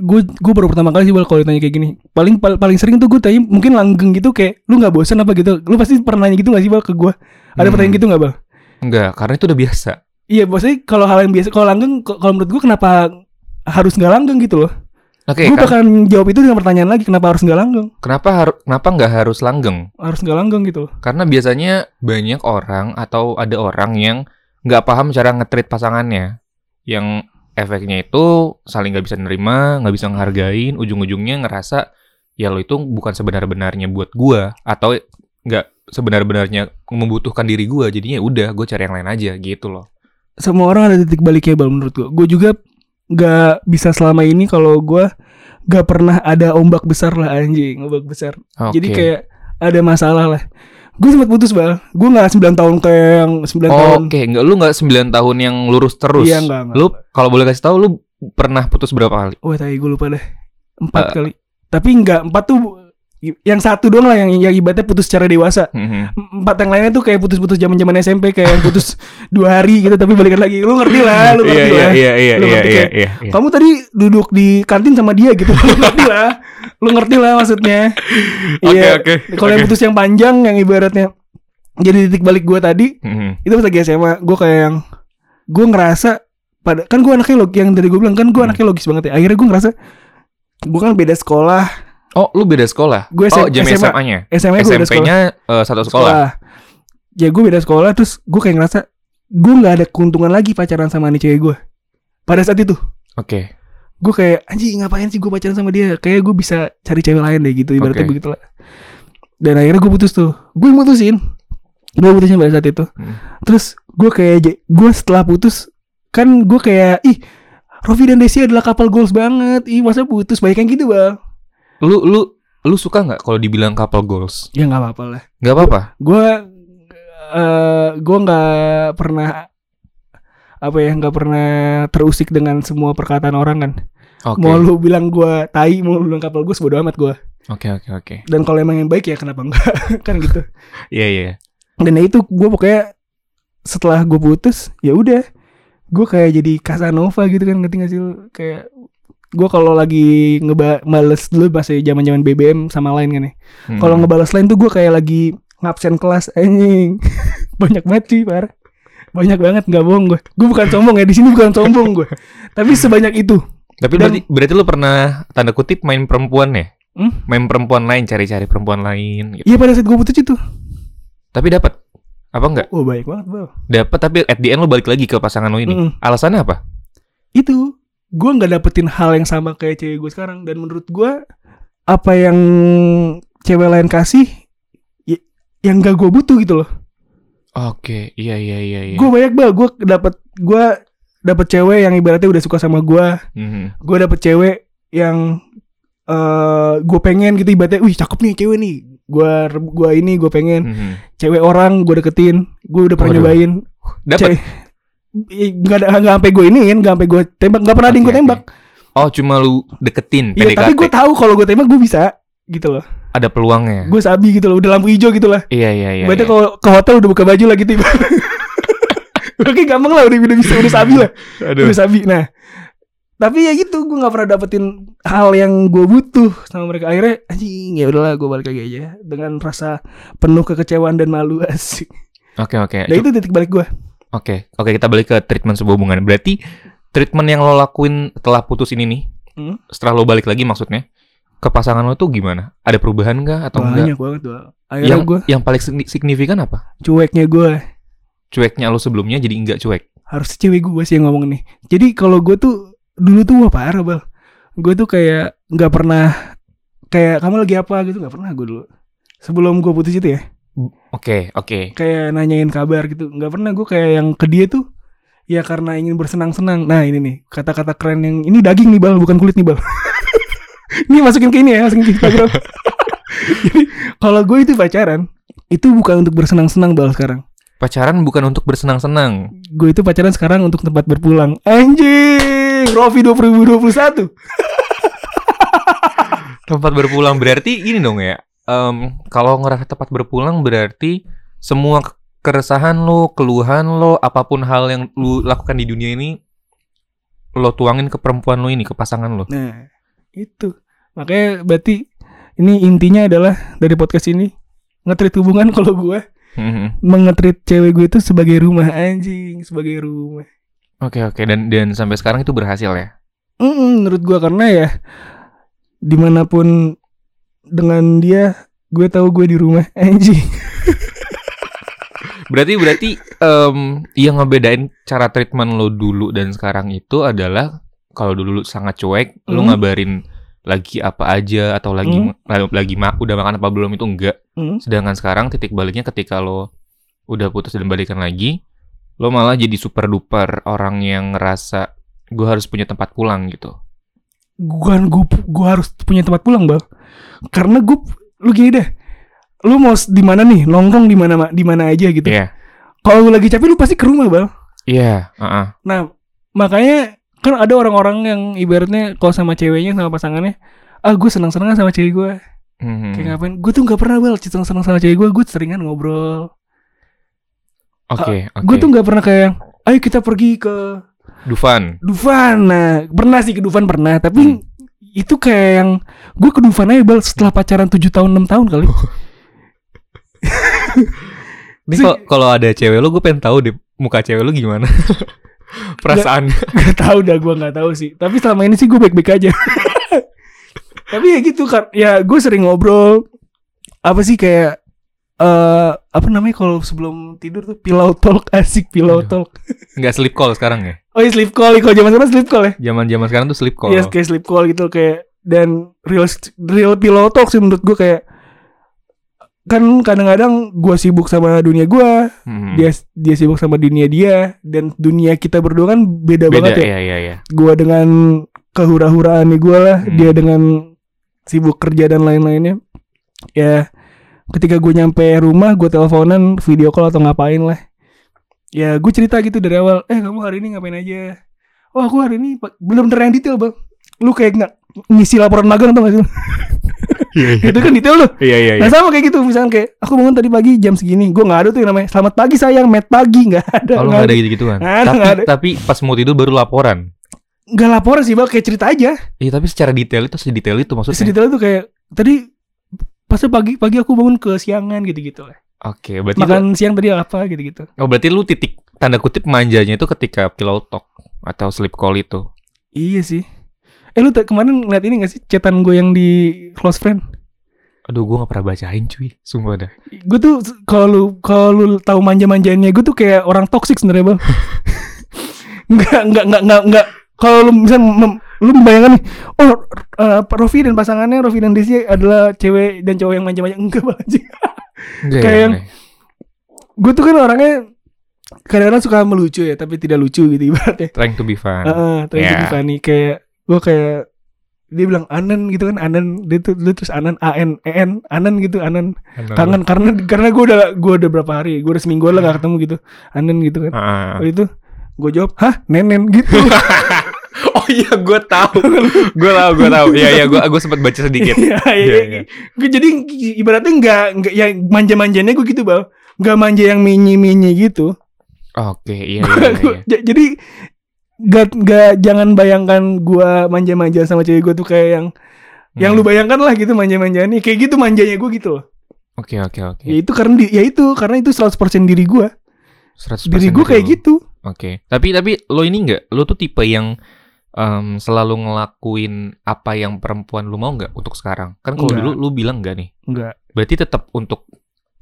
[SPEAKER 2] Gue gue baru pertama kali sih Bal kalau ditanya kayak gini paling pal- paling sering tuh gue tanya mungkin langgeng gitu kayak lu nggak bosan apa gitu lu pasti pernah nanya gitu gak sih bal ke gue ada
[SPEAKER 1] Hmm.
[SPEAKER 2] pertanyaan gitu nggak bal
[SPEAKER 1] Enggak, karena itu udah biasa.
[SPEAKER 2] iya maksudnya kalau hal yang biasa kalau langgeng kalau menurut gue kenapa harus nggak langgeng gitu loh
[SPEAKER 1] Oke,
[SPEAKER 2] gue
[SPEAKER 1] kan-
[SPEAKER 2] bakalan jawab itu dengan pertanyaan lagi kenapa harus nggak langgeng
[SPEAKER 1] kenapa harus kenapa nggak harus langgeng?
[SPEAKER 2] harus nggak langgeng gitu loh
[SPEAKER 1] Karena biasanya banyak orang atau ada orang yang nggak paham cara nge-treat pasangannya. Yang efeknya itu saling nggak bisa nerima, nggak bisa ngehargain, ujung-ujungnya ngerasa ya lo itu bukan sebenar-benarnya buat gua atau nggak sebenar-benarnya membutuhkan diri gua. Jadinya ya udah, gue cari yang lain aja gitu loh.
[SPEAKER 2] semua orang ada titik baliknya bal menurut gue gue juga nggak bisa selama ini kalau gue nggak pernah ada ombak besar lah anjing ombak besar
[SPEAKER 1] Oke.
[SPEAKER 2] Jadi kayak ada masalah lah. Gue sempat putus bal. Gue nggak 9 tahun kayak yang 9 tahun.
[SPEAKER 1] Oke, nggak lu nggak 9 tahun yang lurus terus.
[SPEAKER 2] Iya enggak enggak.
[SPEAKER 1] Lu kalau boleh kasih tahu lu pernah putus berapa kali?
[SPEAKER 2] Wah tadi gue lupa deh. Empat
[SPEAKER 1] Eh.
[SPEAKER 2] kali. Tapi enggak empat tuh yang satu doang lah yang yang ibaratnya putus secara dewasa.
[SPEAKER 1] Mhm.
[SPEAKER 2] Empat yang lainnya tuh kayak putus-putus zaman zaman SMP kayak yang putus *laughs* dua hari gitu tapi balikan lagi. Lu ngerti lah, lu ngerti
[SPEAKER 1] iya
[SPEAKER 2] lah.
[SPEAKER 1] iya iya iya iya iya. iya.
[SPEAKER 2] Kamu tadi duduk di kantin sama dia gitu. *laughs* Lu ngerti lah. Lu ngerti lah maksudnya. *laughs* Iya.
[SPEAKER 1] oke.
[SPEAKER 2] Kalau yang putus yang panjang yang ibaratnya jadi titik balik gue tadi
[SPEAKER 1] Mhm.
[SPEAKER 2] itu pas lagi SMA gue kayak yang gue ngerasa pada kan gue anaknya logis yang dari gue bilang kan gue
[SPEAKER 1] Hmm.
[SPEAKER 2] anaknya logis banget ya akhirnya gue ngerasa gue kan beda sekolah
[SPEAKER 1] Oh, lu beda sekolah?
[SPEAKER 2] Gue
[SPEAKER 1] oh,
[SPEAKER 2] SM-
[SPEAKER 1] jam
[SPEAKER 2] SMA.
[SPEAKER 1] SMA-nya.
[SPEAKER 2] SMA gue beda sekolah
[SPEAKER 1] SMP-nya eh, satu sekolah.
[SPEAKER 2] ya gue beda sekolah terus gue kayak ngerasa gue nggak ada keuntungan lagi pacaran sama nih cewek gue pada saat itu
[SPEAKER 1] Oke.
[SPEAKER 2] gue kayak anjing ngapain sih gue pacaran sama dia kayak gue bisa cari cewek lain deh gitu ibaratnya
[SPEAKER 1] Oke.
[SPEAKER 2] begitu lah dan akhirnya gue putus tuh gue mutusin gue putusin pada saat itu
[SPEAKER 1] Hmm.
[SPEAKER 2] terus gue kayak gue setelah putus kan gue kayak ih Rofi dan Desi adalah kapal goals banget ih masa putus banyak yang gitu bang
[SPEAKER 1] Lu lu lu suka nggak kalau dibilang couple goals?
[SPEAKER 2] ya nggak apa-apa lah
[SPEAKER 1] Nggak apa-apa.
[SPEAKER 2] gue eh gue nggak pernah apa ya nggak pernah terusik dengan semua perkataan orang kan
[SPEAKER 1] Oke.
[SPEAKER 2] mau lu bilang gue tai mau lu bilang kapal gue bodo amat gue
[SPEAKER 1] Oke oke oke.
[SPEAKER 2] dan kalau emang yang baik ya kenapa enggak *laughs* kan gitu
[SPEAKER 1] Iya iya.
[SPEAKER 2] dan ya itu gue pokoknya setelah gue putus ya udah gue kayak jadi Casanova gitu kan ngerti gak sih kayak gue kalau lagi ngebales dulu masih zaman zaman BBM sama lain kan ya
[SPEAKER 1] Hmm.
[SPEAKER 2] kalau ngebales lain tuh gue kayak lagi ngabsen kelas anjing *laughs* banyak banget sih parah banyak banget nggak bohong gue gue bukan sombong ya di sini bukan sombong gue tapi sebanyak itu
[SPEAKER 1] Tapi
[SPEAKER 2] dan-
[SPEAKER 1] berarti berarti lu pernah tanda kutip main perempuan ya?
[SPEAKER 2] Hmm?
[SPEAKER 1] Main perempuan lain, cari-cari perempuan lain gitu.
[SPEAKER 2] iya pada saat gue putus itu
[SPEAKER 1] Tapi dapat apa enggak?
[SPEAKER 2] oh baik banget bro
[SPEAKER 1] Dapat tapi at the end lu balik lagi ke pasangan lu ini.
[SPEAKER 2] Mm-mm.
[SPEAKER 1] Alasannya apa?
[SPEAKER 2] itu gue nggak dapetin hal yang sama kayak cewek gue sekarang dan menurut gue apa yang cewek lain kasih y- yang gak gue butuh gitu loh
[SPEAKER 1] Oke, iya iya iya iya.
[SPEAKER 2] gue banyak banget gue dapet gue dapet cewek yang ibaratnya udah suka sama gue
[SPEAKER 1] Mhm.
[SPEAKER 2] gue dapet cewek yang eh gue pengen gitu ibaratnya wih cakep nih cewek nih gue gua ini gue pengen
[SPEAKER 1] Mhm.
[SPEAKER 2] cewek orang gue deketin gue udah pernah
[SPEAKER 1] Waduh.
[SPEAKER 2] nyobain. Cewek- Ih, nggak ada nggak sampai gue ini kan nggak sampai gue tembak nggak pernah ada yang gue tembak
[SPEAKER 1] Oh, cuma lu deketin
[SPEAKER 2] Iya
[SPEAKER 1] PDKT.
[SPEAKER 2] tapi gue tahu kalau gue tembak gue bisa gitu loh
[SPEAKER 1] Ada peluangnya.
[SPEAKER 2] gue sabi gitu loh udah lampu hijau gitu lah
[SPEAKER 1] Iya iya iya.
[SPEAKER 2] Berarti
[SPEAKER 1] iya.
[SPEAKER 2] kalau ke hotel udah buka baju lagi tiba *laughs* Oke gampang lah udah, udah bisa udah sabi lah
[SPEAKER 1] Aduh.
[SPEAKER 2] udah sabi nah tapi ya gitu gue nggak pernah dapetin hal yang gue butuh sama mereka akhirnya anjing ya udahlah gue balik lagi aja dengan rasa penuh kekecewaan dan malu *laughs* asik
[SPEAKER 1] Oke oke.
[SPEAKER 2] nah itu titik balik gue
[SPEAKER 1] Oke, oke kita balik ke treatment sebuah hubungan. Berarti treatment yang lo lakuin setelah putus ini nih,
[SPEAKER 2] Hmm.
[SPEAKER 1] setelah lo balik lagi maksudnya, ke pasangan lo tuh gimana? Ada perubahan nggak atau enggak?
[SPEAKER 2] banyak banget tuh akhirnya
[SPEAKER 1] Yang
[SPEAKER 2] gue
[SPEAKER 1] yang paling signi- signifikan apa?
[SPEAKER 2] cueknya gue
[SPEAKER 1] Cueknya lo sebelumnya jadi enggak cuek.
[SPEAKER 2] harus cewek gue sih yang ngomong nih jadi kalau gue tuh dulu tuh wah parah bal gue tuh kayak nggak pernah kayak kamu lagi apa gitu nggak pernah gue dulu sebelum gue putus itu ya
[SPEAKER 1] Oke, oke.
[SPEAKER 2] kayak nanyain kabar gitu. Nggak pernah gue kayak yang ke dia tuh ya karena ingin bersenang-senang. Nah ini nih kata-kata keren yang ini daging nih bal bukan kulit nih bal. *laughs* Ini masukin ke ini ya masukin ke Instagram. *laughs* Jadi kalau gue itu pacaran itu bukan untuk bersenang-senang bal sekarang.
[SPEAKER 1] Pacaran bukan untuk bersenang-senang.
[SPEAKER 2] gue itu pacaran sekarang untuk tempat berpulang. Anjing Rofi 2021
[SPEAKER 1] Tempat berpulang berarti ini dong ya. Em, kalau ngerasa tempat berpulang berarti semua ke- keresahan lo, keluhan lo, apa pun hal yang lo lakukan di dunia ini lo tuangin ke perempuan lo ini, ke pasangan lo.
[SPEAKER 2] Nah, itu. Makanya berarti ini intinya adalah dari podcast ini ngetrit hubungan *laughs* kalau gue
[SPEAKER 1] Mhm.
[SPEAKER 2] mengetrit cewek gue itu sebagai rumah anjing, sebagai rumah.
[SPEAKER 1] Oke oke dan dan sampai sekarang itu berhasil ya.
[SPEAKER 2] Mm, menurut gue karena ya di mana pun dengan dia gue tahu gue di rumah *laughs* anjing.
[SPEAKER 1] Berarti berarti em yang ngebedain cara treatment lo dulu dan sekarang itu adalah kalau dulu lu sangat cuek, lo
[SPEAKER 2] Hmm.
[SPEAKER 1] ngabarin lagi apa aja atau lagi la- lagi ma udah makan apa belum itu enggak.
[SPEAKER 2] Mm.
[SPEAKER 1] Sedangkan sekarang titik baliknya ketika lo udah putus dan balikan lagi, lo malah jadi super duper orang yang ngerasa gue harus punya tempat pulang gitu.
[SPEAKER 2] Gue gue gue harus punya tempat pulang bal. Karena gue lu gini deh. Lu mau di mana nih? Nongkrong di mana ma- di mana aja gitu.
[SPEAKER 1] Iya.
[SPEAKER 2] Kalau lu lagi capek lu pasti ke rumah bal.
[SPEAKER 1] Iya, heeh.
[SPEAKER 2] Nah, makanya kan ada orang-orang yang ibaratnya kalau sama ceweknya sama pasangannya, ah gue senang-senang sama cewek gue.
[SPEAKER 1] Mhm.
[SPEAKER 2] Kayak ngapain? Gue tuh nggak pernah bal senang-senang sama cewek gue. Gue seringan ngobrol.
[SPEAKER 1] Oke, oke.
[SPEAKER 2] Gue tuh nggak pernah kayak, ayo kita pergi ke
[SPEAKER 1] Dufan.
[SPEAKER 2] Dufan. Nah, pernah sih ke Dufan pernah, tapi
[SPEAKER 1] Hmm.
[SPEAKER 2] itu kayak yang gue ke Dufan aja bal setelah pacaran 7 tahun 6 tahun kali. *laughs*
[SPEAKER 1] Ini
[SPEAKER 2] Sih.
[SPEAKER 1] kalau ada cewek lo, gue pengen tahu deh muka cewek lo gimana. *laughs* Perasaan.
[SPEAKER 2] Gak tahu dah gue nggak tahu sih. Tapi selama ini sih gue baik-baik aja. *laughs* Tapi ya gitu kan. Ya gue sering ngobrol. Apa sih kayak eh apa namanya kalau sebelum tidur tuh pillow talk asik pillow
[SPEAKER 1] Aduh.
[SPEAKER 2] talk.
[SPEAKER 1] Nggak sleep call sekarang ya?
[SPEAKER 2] Oh iya sleep call. Kalau zaman sekarang sleep call ya.
[SPEAKER 1] Zaman zaman sekarang tuh sleep call.
[SPEAKER 2] Iya kayak sleep call gitu kayak dan real real pillow talk sih menurut gue kayak kan kadang-kadang gue sibuk sama dunia gue,
[SPEAKER 1] Mhm.
[SPEAKER 2] dia dia sibuk sama dunia dia dan dunia kita berdua kan beda,
[SPEAKER 1] Beda
[SPEAKER 2] banget ya.
[SPEAKER 1] ya, ya, ya.
[SPEAKER 2] gua dengan kehura-huraan gue lah
[SPEAKER 1] Hmm.
[SPEAKER 2] dia dengan sibuk kerja dan lain-lainnya ya ketika gue nyampe rumah gue teleponan video call atau ngapain lah ya gue cerita gitu dari awal. Eh kamu hari ini ngapain aja? Oh aku hari ini belum bener yang detail bang. Lu kayak nggak ngisi laporan magang atau gak sih?
[SPEAKER 1] Iya,
[SPEAKER 2] itu kan detail loh
[SPEAKER 1] Iya, iya,
[SPEAKER 2] nah sama kayak gitu. Misalnya kayak aku bangun tadi pagi jam segini. Gue nggak ada tuh yang namanya selamat pagi sayang. Met pagi nggak ada.
[SPEAKER 1] Kalau nggak ada gitu-gitu kan. Tapi
[SPEAKER 2] ada.
[SPEAKER 1] tapi pas mau tidur baru laporan.
[SPEAKER 2] nggak laporan sih bang. Kayak cerita aja.
[SPEAKER 1] Iya, tapi secara detail itu sedetail itu maksudnya.
[SPEAKER 2] sedetail itu kayak tadi pas pagi pagi aku bangun ke siangan gitu-gitu. lah.
[SPEAKER 1] Oke, berarti lu-
[SPEAKER 2] Makan siang tadi apa gitu-gitu.
[SPEAKER 1] oh berarti lu titik tanda kutip manjanya itu ketika pillow talk atau sleep call itu.
[SPEAKER 2] Iya sih. Eh lu kemarin ngeliat ini gak sih chatan gue yang di close friend?
[SPEAKER 1] Aduh, gua nggak pernah bacain cuy, sumpah dah.
[SPEAKER 2] Gue tuh kalau lu kalau lu tahu manja-manjanya gue tuh kayak orang toksik sebenarnya bang. *laughs* Enggak enggak enggak enggak enggak kalau lu mem- lu membayangkan nih, oh eh, Rofi dan pasangannya Rofi dan Desi adalah cewek dan cowok yang manja-manja enggak bang *laughs* anjing.
[SPEAKER 1] Enggak
[SPEAKER 2] Kayak
[SPEAKER 1] ya,
[SPEAKER 2] yang-
[SPEAKER 1] enggak.
[SPEAKER 2] Gue tuh kan orangnya kadang-kadang suka melucu ya, tapi tidak lucu gitu ibaratnya.
[SPEAKER 1] trying to be fun.
[SPEAKER 2] Heeh, trying to be funny kayak gue kayak dia bilang Anan gitu kan Anan dia tuh dia terus Anan A N E N Anan gitu Anan kangen karena karena gue udah gue udah berapa hari gue udah seminggu lah gak ketemu gitu Anan gitu kan. Waktu itu gue jawab hah nenen gitu *laughs* *laughs*
[SPEAKER 1] oh iya, gue tahu. gue tahu, gue tahu. Iya, iya, gue gue sempat baca sedikit.
[SPEAKER 2] Iya, iya,
[SPEAKER 1] iya.
[SPEAKER 2] Gue jadi ibaratnya nggak nggak yang manja-manjanya gue gitu bang, nggak manja yang mini-mini gitu.
[SPEAKER 1] Oke, iya, iya, iya,
[SPEAKER 2] Gua-
[SPEAKER 1] iya.
[SPEAKER 2] jadi gak, gak jangan bayangkan gue manja-manja sama cewek gue tuh kayak yang yang lu
[SPEAKER 1] Hmm.
[SPEAKER 2] bayangkan lah gitu manja-manjanya kayak gitu manjanya gue gitu loh.
[SPEAKER 1] Oke, oke, oke.
[SPEAKER 2] Ya itu karena di, ya itu karena itu 100% diri gue.
[SPEAKER 1] 100%
[SPEAKER 2] Diri gue kayak gitu.
[SPEAKER 1] Oke. Tapi tapi lo ini enggak, lo tuh tipe yang em, selalu ngelakuin apa yang perempuan lu mau nggak untuk sekarang? Kan kalau dulu lu bilang enggak nih.
[SPEAKER 2] Enggak.
[SPEAKER 1] Berarti tetap untuk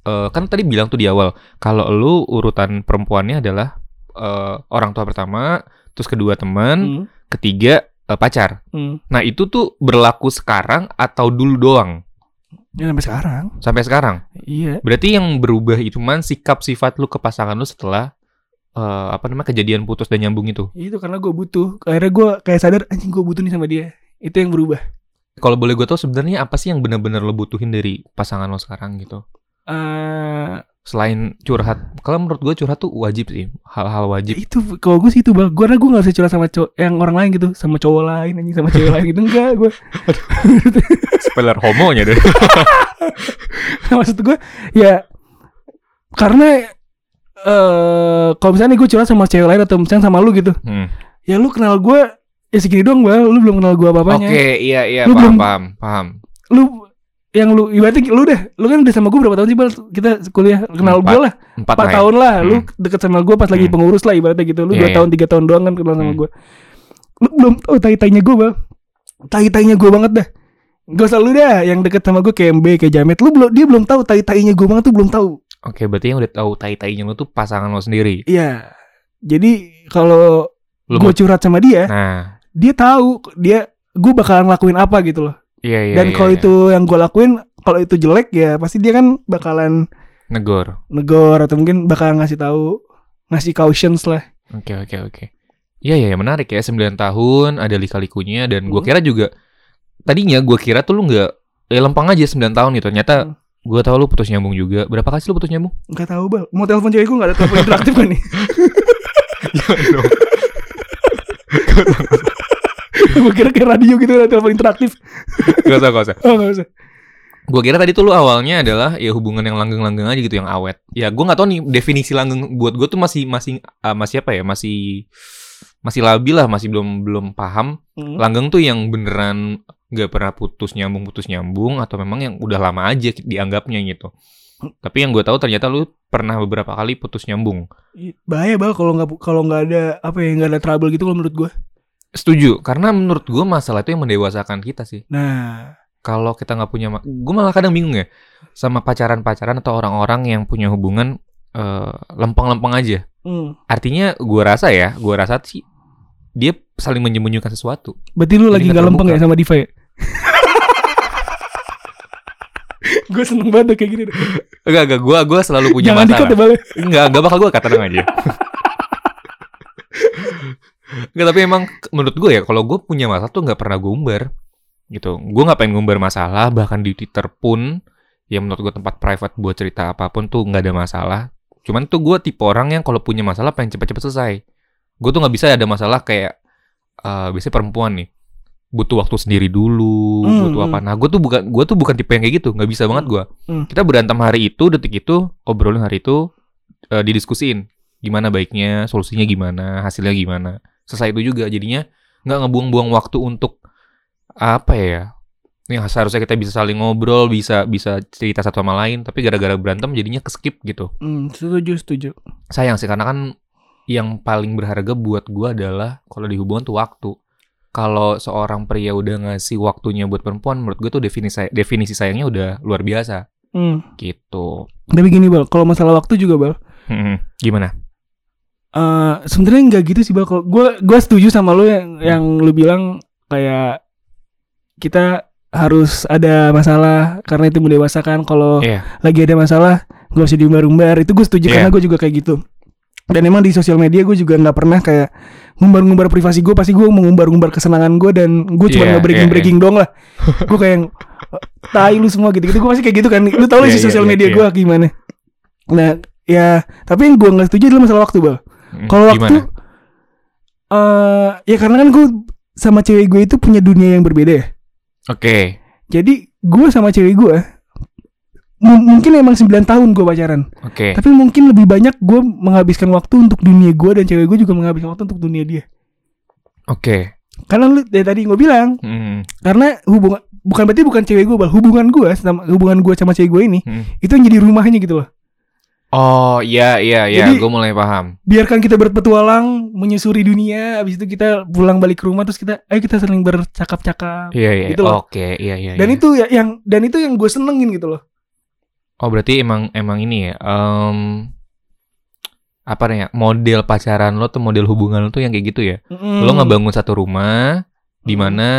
[SPEAKER 1] eh, kan tadi bilang tuh di awal kalau lu urutan perempuannya adalah eh, orang tua pertama, terus kedua teman,
[SPEAKER 2] Hmm,
[SPEAKER 1] ketiga eh, pacar.
[SPEAKER 2] hmm.
[SPEAKER 1] Nah, itu tuh berlaku sekarang atau dulu doang
[SPEAKER 2] Ya sampai sekarang.
[SPEAKER 1] sampai sekarang?
[SPEAKER 2] Iya.
[SPEAKER 1] Berarti yang berubah itu man sikap sifat lu ke pasangan lu setelah eh, apa namanya kejadian putus dan nyambung itu.
[SPEAKER 2] Itu karena gue butuh. Akhirnya gue kayak sadar anjing gue butuh nih sama dia. Itu yang berubah.
[SPEAKER 1] Kalau boleh gue tahu sebenarnya apa sih yang benar-benar lo butuhin dari pasangan lo sekarang gitu?
[SPEAKER 2] eh
[SPEAKER 1] Selain curhat, kalau menurut gue curhat tuh wajib sih, hal-hal wajib.
[SPEAKER 2] itu kalau gue sih itu bang gue gue gak bisa curhat sama cowok yang orang lain gitu sama cowok lain anjing sama cewek lain gitu enggak gue *laughs*
[SPEAKER 1] Spoiler homonya deh. *laughs*
[SPEAKER 2] maksud gue ya karena eh kalau misalnya gue curhat sama cewek lain atau misalnya sama lu gitu
[SPEAKER 1] Hmm.
[SPEAKER 2] ya lu kenal gue ya segini doang bang lu belum kenal gue apa
[SPEAKER 1] Oke,
[SPEAKER 2] apanya
[SPEAKER 1] iya iya
[SPEAKER 2] Lu
[SPEAKER 1] paham,
[SPEAKER 2] belum-
[SPEAKER 1] paham paham.
[SPEAKER 2] lu yang lu ibaratnya lu deh lu kan udah sama gue berapa tahun sih bang kita kuliah kenal gue lah
[SPEAKER 1] Empat,
[SPEAKER 2] empat
[SPEAKER 1] ya.
[SPEAKER 2] tahun lah lu
[SPEAKER 1] Hmm.
[SPEAKER 2] deket sama gue pas lagi
[SPEAKER 1] Hmm.
[SPEAKER 2] pengurus lah ibaratnya gitu lu
[SPEAKER 1] Iya,
[SPEAKER 2] dua
[SPEAKER 1] iya.
[SPEAKER 2] tahun tiga tahun doang kan kenal sama
[SPEAKER 1] Hmm.
[SPEAKER 2] gue lu belum tahu tai tainya gue bang tai tainya gue banget dah Gak usah lu dah yang deket sama gue kayak MB kayak Jamet lu belum dia belum tahu tai tainya gue banget tuh belum tahu
[SPEAKER 1] Oke, berarti yang udah tahu tai-tainya lo tuh pasangan lo sendiri.
[SPEAKER 2] iya jadi kalau gue
[SPEAKER 1] mau-
[SPEAKER 2] curhat sama dia
[SPEAKER 1] Nah,
[SPEAKER 2] dia tahu dia gue bakalan ngelakuin apa gitu loh
[SPEAKER 1] iya iya.
[SPEAKER 2] dan
[SPEAKER 1] iya,
[SPEAKER 2] kalau
[SPEAKER 1] iya.
[SPEAKER 2] itu yang gue lakuin kalau itu jelek ya pasti dia kan bakalan
[SPEAKER 1] negor.
[SPEAKER 2] negor atau mungkin bakalan ngasih tahu ngasih cautions lah
[SPEAKER 1] Oke oke oke. Iya iya menarik ya 9 tahun ada lika-likunya dan gua
[SPEAKER 2] Hmm.
[SPEAKER 1] kira juga tadinya gua kira tuh lu nggak ya lempang aja 9 tahun gitu. Ternyata
[SPEAKER 2] Hmm.
[SPEAKER 1] Gua tahu lu putus nyambung juga. Berapa kali sih lu putus nyambung?
[SPEAKER 2] Nggak tahu bal mau telepon cewek gue nggak ada telepon interaktif kan nih *laughs* gue kira kayak radio gitu ada telepon interaktif
[SPEAKER 1] Gak usah gak usah.
[SPEAKER 2] oh nggak usah
[SPEAKER 1] Gua kira tadi tuh lu awalnya adalah ya hubungan yang langgeng-langgeng aja gitu yang awet. Ya gua nggak tahu nih definisi langgeng buat gua tuh masih masih ah, masih apa ya? Masih masih labil lah, masih belum belum paham.
[SPEAKER 2] Hmm.
[SPEAKER 1] Langgeng tuh yang beneran nggak pernah putus nyambung putus nyambung atau memang yang udah lama aja dianggapnya gitu. Tapi yang gue tahu ternyata lu pernah beberapa kali putus nyambung.
[SPEAKER 2] Bahaya bal kalau nggak kalau nggak ada apa ya nggak ada trouble gitu kalau menurut gue
[SPEAKER 1] Setuju, karena menurut gue masalah itu yang mendewasakan kita sih.
[SPEAKER 2] nah
[SPEAKER 1] Kalau kita nggak punya, gue malah kadang bingung ya sama pacaran-pacaran atau orang-orang yang punya hubungan eh, lempeng-lempeng aja.
[SPEAKER 2] hmm.
[SPEAKER 1] Artinya gue rasa ya, gue rasa sih dia saling menyembunyikan sesuatu.
[SPEAKER 2] berarti lu
[SPEAKER 1] Jadi
[SPEAKER 2] lagi
[SPEAKER 1] nggak
[SPEAKER 2] lempeng ya sama Diva ya *laughs* gue seneng banget kayak gini.
[SPEAKER 1] Enggak, enggak, gue gua selalu punya
[SPEAKER 2] jangan
[SPEAKER 1] masalah.
[SPEAKER 2] ya bal
[SPEAKER 1] Enggak, enggak bakal gue kata aja. *laughs* Enggak, tapi emang menurut gue ya, kalau gue punya masalah tuh nggak pernah gue umbar. Gitu. Gue nggak pengen ngumbar masalah, bahkan di Twitter pun, ya menurut gue tempat private buat cerita apa pun tuh nggak ada masalah. Cuman tuh gue tipe orang yang kalau punya masalah pengen cepet-cepet selesai. Gue tuh nggak bisa ada masalah kayak, eh biasanya perempuan nih, butuh waktu sendiri dulu,
[SPEAKER 2] Hmm,
[SPEAKER 1] butuh apa.
[SPEAKER 2] hmm.
[SPEAKER 1] Nah, gue tuh bukan, gue tuh bukan tipe yang kayak gitu, nggak bisa banget gue.
[SPEAKER 2] Hmm.
[SPEAKER 1] Kita berantem hari itu, detik itu, obrolin hari itu, eh, didiskusiin gimana baiknya, solusinya gimana, hasilnya gimana. Selesai itu juga jadinya nggak ngebuang-buang waktu untuk apa ya? Yang seharusnya kita bisa saling ngobrol, bisa bisa cerita satu sama lain, tapi gara-gara berantem jadinya keskip gitu.
[SPEAKER 2] hmm, setuju setuju
[SPEAKER 1] Sayang sih karena kan yang paling berharga buat gua adalah kalau di hubungan tuh waktu. Kalau seorang pria udah ngasih waktunya buat perempuan, menurut gue tuh definisi definisi sayangnya udah luar biasa
[SPEAKER 2] hmm.
[SPEAKER 1] gitu.
[SPEAKER 2] tapi gini bal kalau masalah waktu juga bal
[SPEAKER 1] Hmm, Gimana?
[SPEAKER 2] eh sebenarnya nggak gitu sih bal kalau gue gue setuju sama lo yang yang lu bilang kayak kita harus ada masalah karena itu mendewasakan kalau
[SPEAKER 1] Iya.
[SPEAKER 2] lagi ada masalah gak usah diumbar-umbar itu gue setuju
[SPEAKER 1] Iya.
[SPEAKER 2] karena gue juga kayak gitu dan emang di sosial media gue juga nggak pernah kayak ngumbar-ngumbar privasi gue pasti gue mengumbar-ngumbar kesenangan gue dan gue cuma
[SPEAKER 1] Iya,
[SPEAKER 2] nge-breaking
[SPEAKER 1] iya,
[SPEAKER 2] breaking dong lah. Gue kayak yang, *laughs* tai lu semua gitu gitu gue pasti kayak gitu kan. Lu tau lah
[SPEAKER 1] Iya,
[SPEAKER 2] sih
[SPEAKER 1] iya,
[SPEAKER 2] sosial
[SPEAKER 1] iya,
[SPEAKER 2] media
[SPEAKER 1] iya.
[SPEAKER 2] gue gimana. Nah ya tapi yang gue nggak setuju adalah masalah waktu bal.
[SPEAKER 1] Hmm,
[SPEAKER 2] kalau waktu eh ya karena kan gue sama cewek gue itu punya dunia yang berbeda ya.
[SPEAKER 1] Oke.
[SPEAKER 2] jadi gue sama cewek gue mu- mungkin emang 9 tahun gue pacaran
[SPEAKER 1] Oke.
[SPEAKER 2] Tapi mungkin lebih banyak gue menghabiskan waktu untuk dunia gue dan cewek gue juga menghabiskan waktu untuk dunia dia.
[SPEAKER 1] Oke.
[SPEAKER 2] Karena lu dari tadi gue bilang,
[SPEAKER 1] Hmm.
[SPEAKER 2] karena hubungan bukan berarti bukan cewek gue, hubungan gue sama hubungan gue sama cewek gue ini
[SPEAKER 1] Hmm.
[SPEAKER 2] itu yang jadi rumahnya gitu loh.
[SPEAKER 1] Oh iya iya iya, gue mulai paham.
[SPEAKER 2] Biarkan kita berpetualang, menyusuri dunia, habis itu kita pulang balik ke rumah terus kita, ayo kita saling bercakap-cakap.
[SPEAKER 1] Iya iya.
[SPEAKER 2] Gitu loh.
[SPEAKER 1] Oke iya iya.
[SPEAKER 2] Dan
[SPEAKER 1] iya.
[SPEAKER 2] itu ya yang dan itu yang gue senengin gitu loh.
[SPEAKER 1] Oh berarti emang emang ini ya. em, apa nih ya? Model pacaran lo tuh model hubungan lo tuh yang kayak gitu ya.
[SPEAKER 2] Mm.
[SPEAKER 1] Lo ngebangun satu rumah di
[SPEAKER 2] Mm.
[SPEAKER 1] mana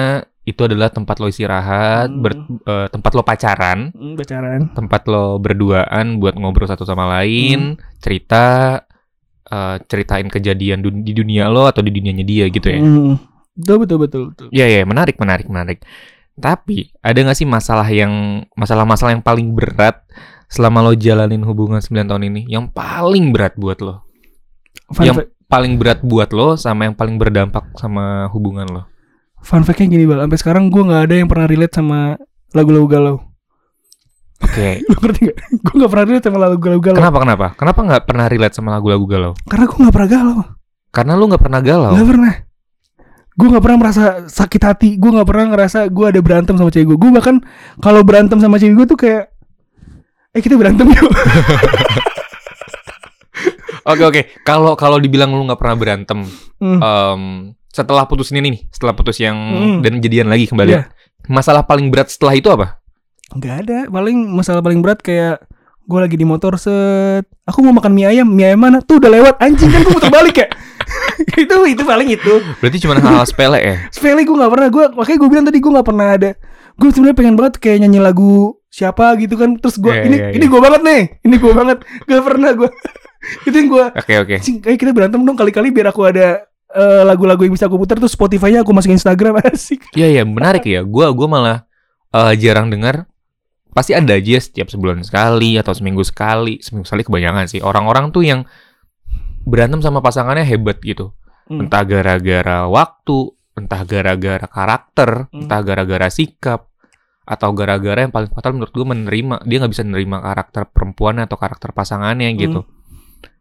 [SPEAKER 1] itu adalah tempat lo istirahat,
[SPEAKER 2] Hmm.
[SPEAKER 1] ber- eh, tempat lo pacaran,
[SPEAKER 2] Mm, pacaran.
[SPEAKER 1] tempat lo berduaan buat ngobrol satu sama lain,
[SPEAKER 2] Hmm.
[SPEAKER 1] cerita eh, ceritain kejadian dun- di dunia lo atau di dunianya dia gitu ya.
[SPEAKER 2] Mm. Betul betul betul. betul.
[SPEAKER 1] Iya iya menarik menarik menarik. Tapi ada nggak sih masalah yang masalah-masalah yang paling berat selama lo jalanin hubungan 9 tahun ini? Yang paling berat buat lo?
[SPEAKER 2] Fun,
[SPEAKER 1] Yang-
[SPEAKER 2] fact,
[SPEAKER 1] Paling berat buat lo sama yang paling berdampak sama hubungan lo?
[SPEAKER 2] fun fact-nya gini bal, sampai sekarang gue nggak ada yang pernah relate sama lagu-lagu galau.
[SPEAKER 1] Oke. *laughs*
[SPEAKER 2] Lu ngerti gak? gue gak pernah relate sama lagu-lagu galau
[SPEAKER 1] Kenapa kenapa? Kenapa nggak pernah relate sama lagu-lagu galau?
[SPEAKER 2] Karena gue gak pernah galau
[SPEAKER 1] Karena lo nggak pernah galau.
[SPEAKER 2] Gak pernah Gue gak pernah merasa sakit hati Gue gak pernah ngerasa gue ada berantem sama cewek gue Gue bahkan kalau berantem sama cewek gue tuh kayak Eh kita berantem yuk *laughs*
[SPEAKER 1] Oke oke. Kalau kalau dibilang lo nggak pernah berantem,
[SPEAKER 2] Hmm.
[SPEAKER 1] em, setelah putus ini nih, setelah putus yang
[SPEAKER 2] Hmm.
[SPEAKER 1] dan jadian lagi kembali,
[SPEAKER 2] Iya.
[SPEAKER 1] masalah paling berat setelah itu apa?
[SPEAKER 2] Gak ada Paling masalah paling berat kayak Gue lagi di motor set Aku mau makan mie ayam Mie ayam mana? Tuh udah lewat Anjing kan gue muter balik ya *laughs* Itu itu paling itu
[SPEAKER 1] Berarti cuma hal-hal sepele ya? *laughs*
[SPEAKER 2] Sepele gue gak pernah gue Makanya gue bilang tadi gue gak pernah ada Gue sebenarnya pengen banget kayak nyanyi lagu Siapa gitu kan Terus gue
[SPEAKER 1] Iya,
[SPEAKER 2] Ini
[SPEAKER 1] iya,
[SPEAKER 2] ini
[SPEAKER 1] iya.
[SPEAKER 2] gue banget nih Ini gue banget Gak pernah gue *laughs* Itu yang gue
[SPEAKER 1] Oke oke.
[SPEAKER 2] Cing, kayak kita berantem dong kali-kali biar aku ada eh, lagu-lagu yang bisa aku putar terus Spotify-nya aku masukin Instagram asik.
[SPEAKER 1] Iya iya menarik ya. Gua gua malah eh, jarang dengar. Pasti ada aja setiap sebulan sekali atau seminggu sekali. Seminggu sekali kebanyakan sih. Orang-orang tuh yang berantem sama pasangannya hebat gitu.
[SPEAKER 2] Hmm.
[SPEAKER 1] Entah gara-gara waktu, entah gara-gara karakter,
[SPEAKER 2] Hmm.
[SPEAKER 1] entah gara-gara sikap, atau gara-gara yang paling fatal menurut gue menerima dia nggak bisa menerima karakter perempuannya atau karakter pasangannya gitu.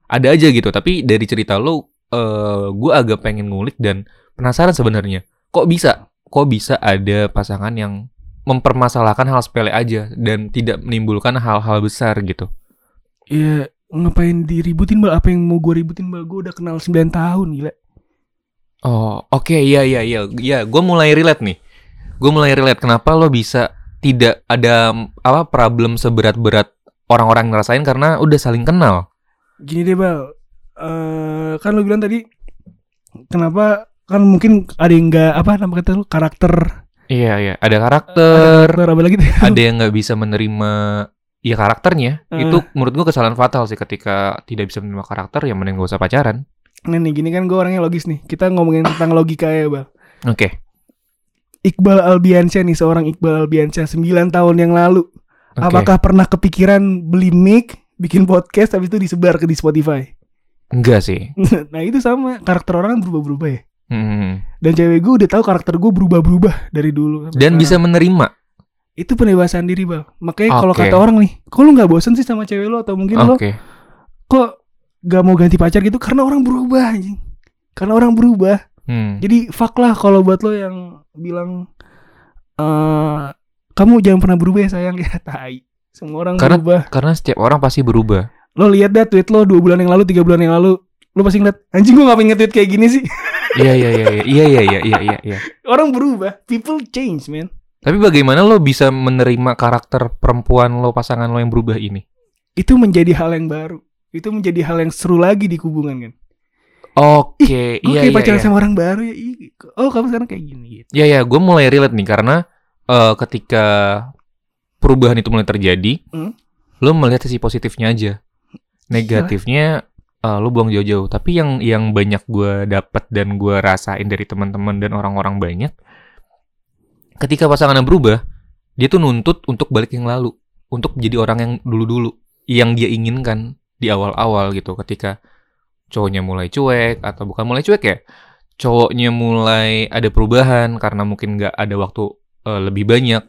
[SPEAKER 1] Ada aja gitu. Tapi dari cerita lo, eh gue agak pengen ngulik dan penasaran sebenarnya. Kok bisa? Kok bisa ada pasangan yang mempermasalahkan hal sepele aja dan tidak menimbulkan hal-hal besar gitu?
[SPEAKER 2] Iya, ngapain diributin Mbak? Apa yang mau gue ributin Mbak? Gue udah kenal 9 tahun gila.
[SPEAKER 1] Oh, oke, iya, iya, iya, iya. Gue mulai relate nih. Gue mulai relate. Kenapa lo bisa tidak ada apa problem seberat-berat orang-orang ngerasain karena udah saling kenal.
[SPEAKER 2] Gini deh Bal. Eh kan lu bilang tadi kenapa kan mungkin ada yang enggak apa nama kata lu karakter
[SPEAKER 1] Iya, iya. Ada karakter,
[SPEAKER 2] karakter apa lagi
[SPEAKER 1] ada yang nggak bisa menerima ya karakternya.
[SPEAKER 2] Eh.
[SPEAKER 1] Itu menurut gue kesalahan fatal sih ketika tidak bisa menerima karakter ya mending gak usah pacaran.
[SPEAKER 2] Nah nih gini kan gue orangnya logis nih. Kita ngomongin tentang logika ya Bal.
[SPEAKER 1] Oke.
[SPEAKER 2] Iqbal Albiansyah nih seorang Iqbal Albiansyah 9 tahun yang lalu.
[SPEAKER 1] oke.
[SPEAKER 2] Apakah pernah kepikiran beli mic, bikin podcast habis itu disebar ke di Spotify?
[SPEAKER 1] enggak sih? *laughs*
[SPEAKER 2] nah itu sama karakter orang kan berubah-berubah ya.
[SPEAKER 1] Hmm.
[SPEAKER 2] Dan cewek gue udah tahu karakter gue berubah-berubah dari dulu.
[SPEAKER 1] Dan
[SPEAKER 2] sekarang.
[SPEAKER 1] bisa menerima.
[SPEAKER 2] Itu pendewasaan diri bal. Makanya kalau
[SPEAKER 1] Oke.
[SPEAKER 2] kata orang nih, kok lu nggak bosen sih sama cewek lo atau mungkin lo
[SPEAKER 1] Oke.
[SPEAKER 2] kok gak mau ganti pacar gitu? Karena orang berubah anjing. Karena orang berubah.
[SPEAKER 1] Hmm.
[SPEAKER 2] Jadi fuck lah kalau buat lo yang bilang eh kamu jangan pernah berubah ya sayang *laughs* ya tai. Semua orang
[SPEAKER 1] Karena-
[SPEAKER 2] berubah.
[SPEAKER 1] Karena setiap orang pasti berubah.
[SPEAKER 2] Lo lihat dah tweet lo dua bulan yang lalu, tiga bulan yang lalu, lo pasti ngeliat anjing gue ngapain nge-tweet kayak gini sih?
[SPEAKER 1] Iya iya iya iya iya iya iya. iya. *laughs*
[SPEAKER 2] Orang berubah, people change man.
[SPEAKER 1] Tapi bagaimana lo bisa menerima karakter perempuan lo pasangan lo yang berubah ini?
[SPEAKER 2] Itu menjadi hal yang baru. Itu menjadi hal yang seru lagi di hubungan kan.
[SPEAKER 1] Oke,
[SPEAKER 2] Gue
[SPEAKER 1] iya
[SPEAKER 2] kayak
[SPEAKER 1] iya.
[SPEAKER 2] pacaran
[SPEAKER 1] iya.
[SPEAKER 2] sama orang baru ya. Ih, Oh kamu sekarang kayak gini gitu.
[SPEAKER 1] Iya ya, gue mulai relate nih karena eh, ketika perubahan itu mulai terjadi,
[SPEAKER 2] Hmm.
[SPEAKER 1] lo melihat sisi positifnya aja. Negatifnya eh, lo buang jauh-jauh. Tapi yang yang banyak gue dapat dan gue rasain dari teman-teman dan orang-orang banyak, ketika pasangannya berubah, dia tuh nuntut untuk balik yang lalu, untuk jadi orang yang dulu-dulu, yang dia inginkan di awal-awal gitu. Ketika cowoknya mulai cuek atau bukan mulai cuek ya, cowoknya mulai ada perubahan karena mungkin nggak ada waktu eh, lebih banyak.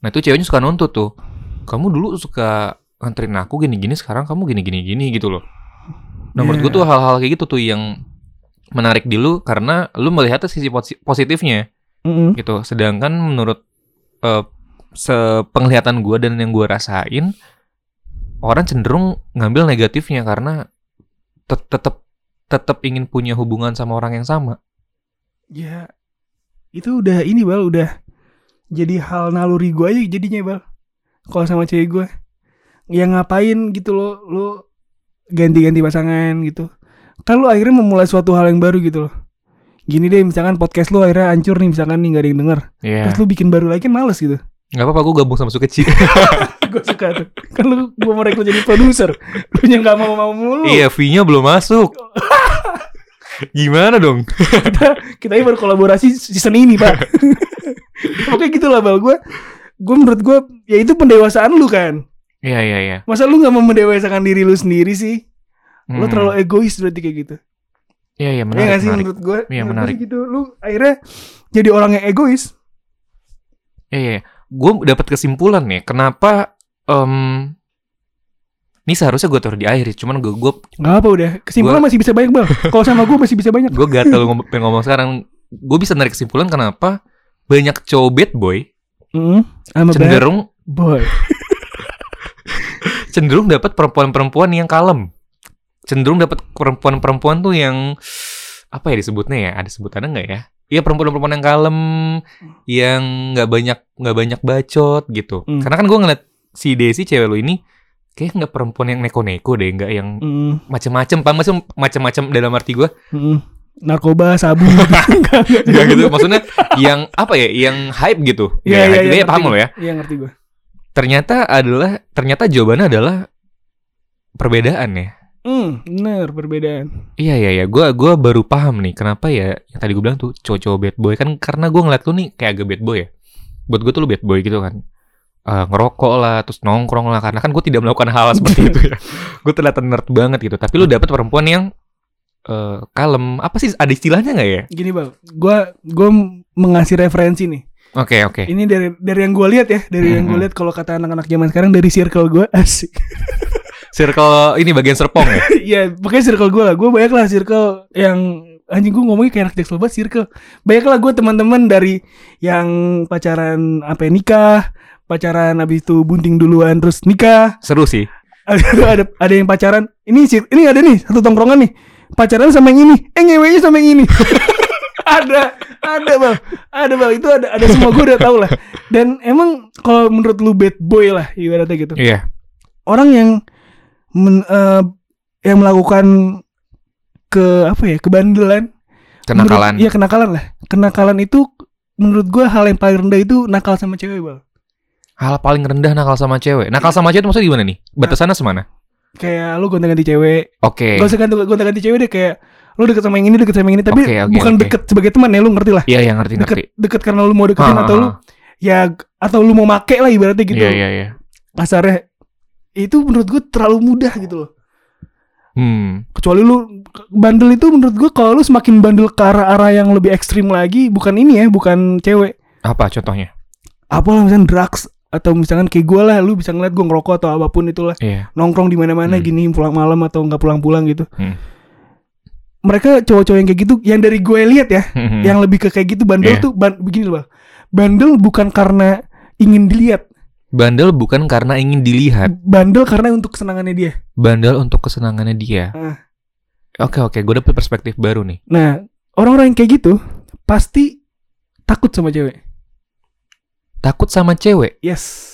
[SPEAKER 1] Nah itu ceweknya suka nuntut tuh. Kamu dulu suka nganterin aku gini-gini, sekarang kamu gini-gini gini gitu loh. Nah menurut gue tuh hal-hal kayak gitu tuh yang menarik di lu karena lu melihatnya sisi posi- positifnya
[SPEAKER 2] Mm-mm.
[SPEAKER 1] gitu. Sedangkan menurut eh sepenglihatan gue dan yang gue rasain, orang cenderung ngambil negatifnya karena tet- tetap tetap ingin punya hubungan sama orang yang sama.
[SPEAKER 2] Ya itu udah ini bal udah jadi hal naluri gue aja jadinya bal. Kalau sama cewek gue, ya ngapain gitu lo lo ganti-ganti pasangan gitu. Kan lo akhirnya memulai suatu hal yang baru gitu loh. Gini deh misalkan podcast lo akhirnya hancur nih misalkan nih gak ada yang denger.
[SPEAKER 1] Iya.
[SPEAKER 2] Terus lo bikin baru lagi kan males gitu.
[SPEAKER 1] Gak apa-apa, gue gabung sama Sukeci. *laughs*
[SPEAKER 2] gue suka tuh. Kan lo gue mau rekrut jadi produser. Lo yang gak mau mau mulu.
[SPEAKER 1] iya, fee-nya belum masuk. *laughs* Gimana dong?
[SPEAKER 2] kita kita ini baru kolaborasi season ini pak *laughs* oke gitu lah bal gue gue menurut gue ya itu pendewasaan lu kan
[SPEAKER 1] Iya, iya, iya.
[SPEAKER 2] masa lu nggak mau mendewasakan diri lu sendiri sih lu
[SPEAKER 1] Hmm.
[SPEAKER 2] terlalu egois berarti kayak gitu
[SPEAKER 1] Iya, iya,
[SPEAKER 2] ya
[SPEAKER 1] menarik,
[SPEAKER 2] nggak sih
[SPEAKER 1] menarik.
[SPEAKER 2] menurut gue
[SPEAKER 1] Iya,
[SPEAKER 2] gua
[SPEAKER 1] menarik.
[SPEAKER 2] gitu lu akhirnya jadi orang yang egois
[SPEAKER 1] Iya, iya. Gue dapat kesimpulan nih, kenapa em ini seharusnya gue taruh di akhir, ya, cuman gue gue
[SPEAKER 2] nggak apa udah kesimpulan masih bisa banyak bal kalau sama gue masih bisa banyak
[SPEAKER 1] gue gatel ngom pengen ngomong sekarang. Gue bisa narik kesimpulan kenapa banyak cowok bad boy
[SPEAKER 2] Mm, I'm a bad
[SPEAKER 1] cenderung
[SPEAKER 2] boy *laughs*
[SPEAKER 1] cenderung dapat perempuan-perempuan yang kalem. Cenderung dapat perempuan-perempuan tuh yang apa ya disebutnya ya? Ada sebutannya nggak ya? Iya perempuan-perempuan yang kalem, yang nggak banyak nggak banyak bacot gitu.
[SPEAKER 2] Hmm.
[SPEAKER 1] Karena kan gue ngeliat si Desi cewek lu ini kayak nggak perempuan yang neko-neko deh, nggak yang
[SPEAKER 2] Mm,
[SPEAKER 1] macem-macem. Paham sih macem-macem dalam arti gue?
[SPEAKER 2] mm. narkoba sabu *laughs* Nggak
[SPEAKER 1] gitu. Maksudnya yang apa ya? Yang hype gitu.
[SPEAKER 2] Iya
[SPEAKER 1] Ya,
[SPEAKER 2] iya iya
[SPEAKER 1] ya, paham lo ya?
[SPEAKER 2] Iya ngerti gue
[SPEAKER 1] Ternyata adalah ternyata jawabannya adalah perbedaan ya.
[SPEAKER 2] Hmm, bener perbedaan
[SPEAKER 1] Iya iya iya, gua gua baru paham nih kenapa ya yang tadi gue bilang tuh cowok-cowok bad boy kan karena gua ngeliat lu nih kayak agak bad boy ya. Buat gue tuh lu bad boy gitu kan. Eh, ngerokok lah, terus nongkrong lah karena kan gue tidak melakukan hal *laughs* seperti itu ya. Gue terlihat nerd banget gitu. Tapi lu dapet perempuan yang eh kalem. Apa sih ada istilahnya nggak ya?
[SPEAKER 2] Gini bang, gue gue mengasih referensi nih.
[SPEAKER 1] Oke oke.
[SPEAKER 2] Ini dari dari yang gue lihat ya, dari yang gue lihat kalau kata anak-anak zaman sekarang dari circle gue *laughs* asik.
[SPEAKER 1] Circle ini bagian serpong ya. *laughs*
[SPEAKER 2] Iya, pokoknya circle gue lah. Gue banyak lah circle yang anjing gue ngomongnya kayak anak jaksel banget circle. Banyak lah gue teman-teman dari yang pacaran apa ya, nikah, pacaran habis itu bunting duluan terus nikah.
[SPEAKER 1] Seru sih.
[SPEAKER 2] ada ada yang pacaran. Ini ini ada nih satu tongkrongan nih. Pacaran sama yang ini, eh ngewenya sama yang ini. *laughs* ada, ada bang, ada bang. Itu ada, ada semua gue udah tahu lah. Dan emang kalau menurut lu bad boy lah, ibaratnya gitu.
[SPEAKER 1] Iya.
[SPEAKER 2] Orang yang men, eh, yang melakukan ke apa ya kebandelan,
[SPEAKER 1] Kenakalan.
[SPEAKER 2] menurut- Iya kenakalan lah. Kenakalan itu menurut gue hal yang paling rendah itu nakal sama cewek bang.
[SPEAKER 1] Hal paling rendah nakal sama cewek. Nakal sama cewek itu maksudnya gimana nih? Batasannya semana?
[SPEAKER 2] Kayak lu gonta-ganti cewek,
[SPEAKER 1] Oke.
[SPEAKER 2] Gak usah ganti gonta ganti cewek deh kayak lu deket sama yang ini deket sama yang ini tapi
[SPEAKER 1] Oke, oke,
[SPEAKER 2] bukan
[SPEAKER 1] oke.
[SPEAKER 2] deket sebagai teman ya lu ngerti lah
[SPEAKER 1] Iya, yang ngerti ngerti.
[SPEAKER 2] deket deket karena lu mau deketin
[SPEAKER 1] Ah,
[SPEAKER 2] atau
[SPEAKER 1] ah,
[SPEAKER 2] lu
[SPEAKER 1] ah.
[SPEAKER 2] ya atau lu mau make lah ibaratnya gitu
[SPEAKER 1] Iya, iya, iya.
[SPEAKER 2] kasarnya itu menurut gue terlalu mudah gitu loh
[SPEAKER 1] Hmm.
[SPEAKER 2] kecuali lu bandel itu menurut gue kalau lu semakin bandel ke arah-arah yang lebih ekstrim lagi bukan ini ya bukan cewek
[SPEAKER 1] Apa contohnya?
[SPEAKER 2] apalah misalnya drugs atau misalkan kayak gue lah lu bisa ngeliat gue ngerokok atau apa pun itulah
[SPEAKER 1] Iya.
[SPEAKER 2] nongkrong di mana-mana
[SPEAKER 1] Hmm.
[SPEAKER 2] gini pulang malam atau nggak pulang-pulang gitu
[SPEAKER 1] Hmm.
[SPEAKER 2] mereka cowok-cowok yang kayak gitu yang dari gue lihat ya
[SPEAKER 1] Hmm.
[SPEAKER 2] yang lebih ke kayak gitu bandel
[SPEAKER 1] Iya.
[SPEAKER 2] tuh ban begini loh bandel bukan karena ingin dilihat
[SPEAKER 1] Bandel bukan karena ingin dilihat,
[SPEAKER 2] bandel karena untuk kesenangannya dia
[SPEAKER 1] bandel untuk kesenangannya dia.
[SPEAKER 2] Ah.
[SPEAKER 1] Oke oke, gue dapet perspektif baru nih.
[SPEAKER 2] nah orang-orang yang kayak gitu pasti takut sama cewek
[SPEAKER 1] Takut sama cewek.
[SPEAKER 2] yes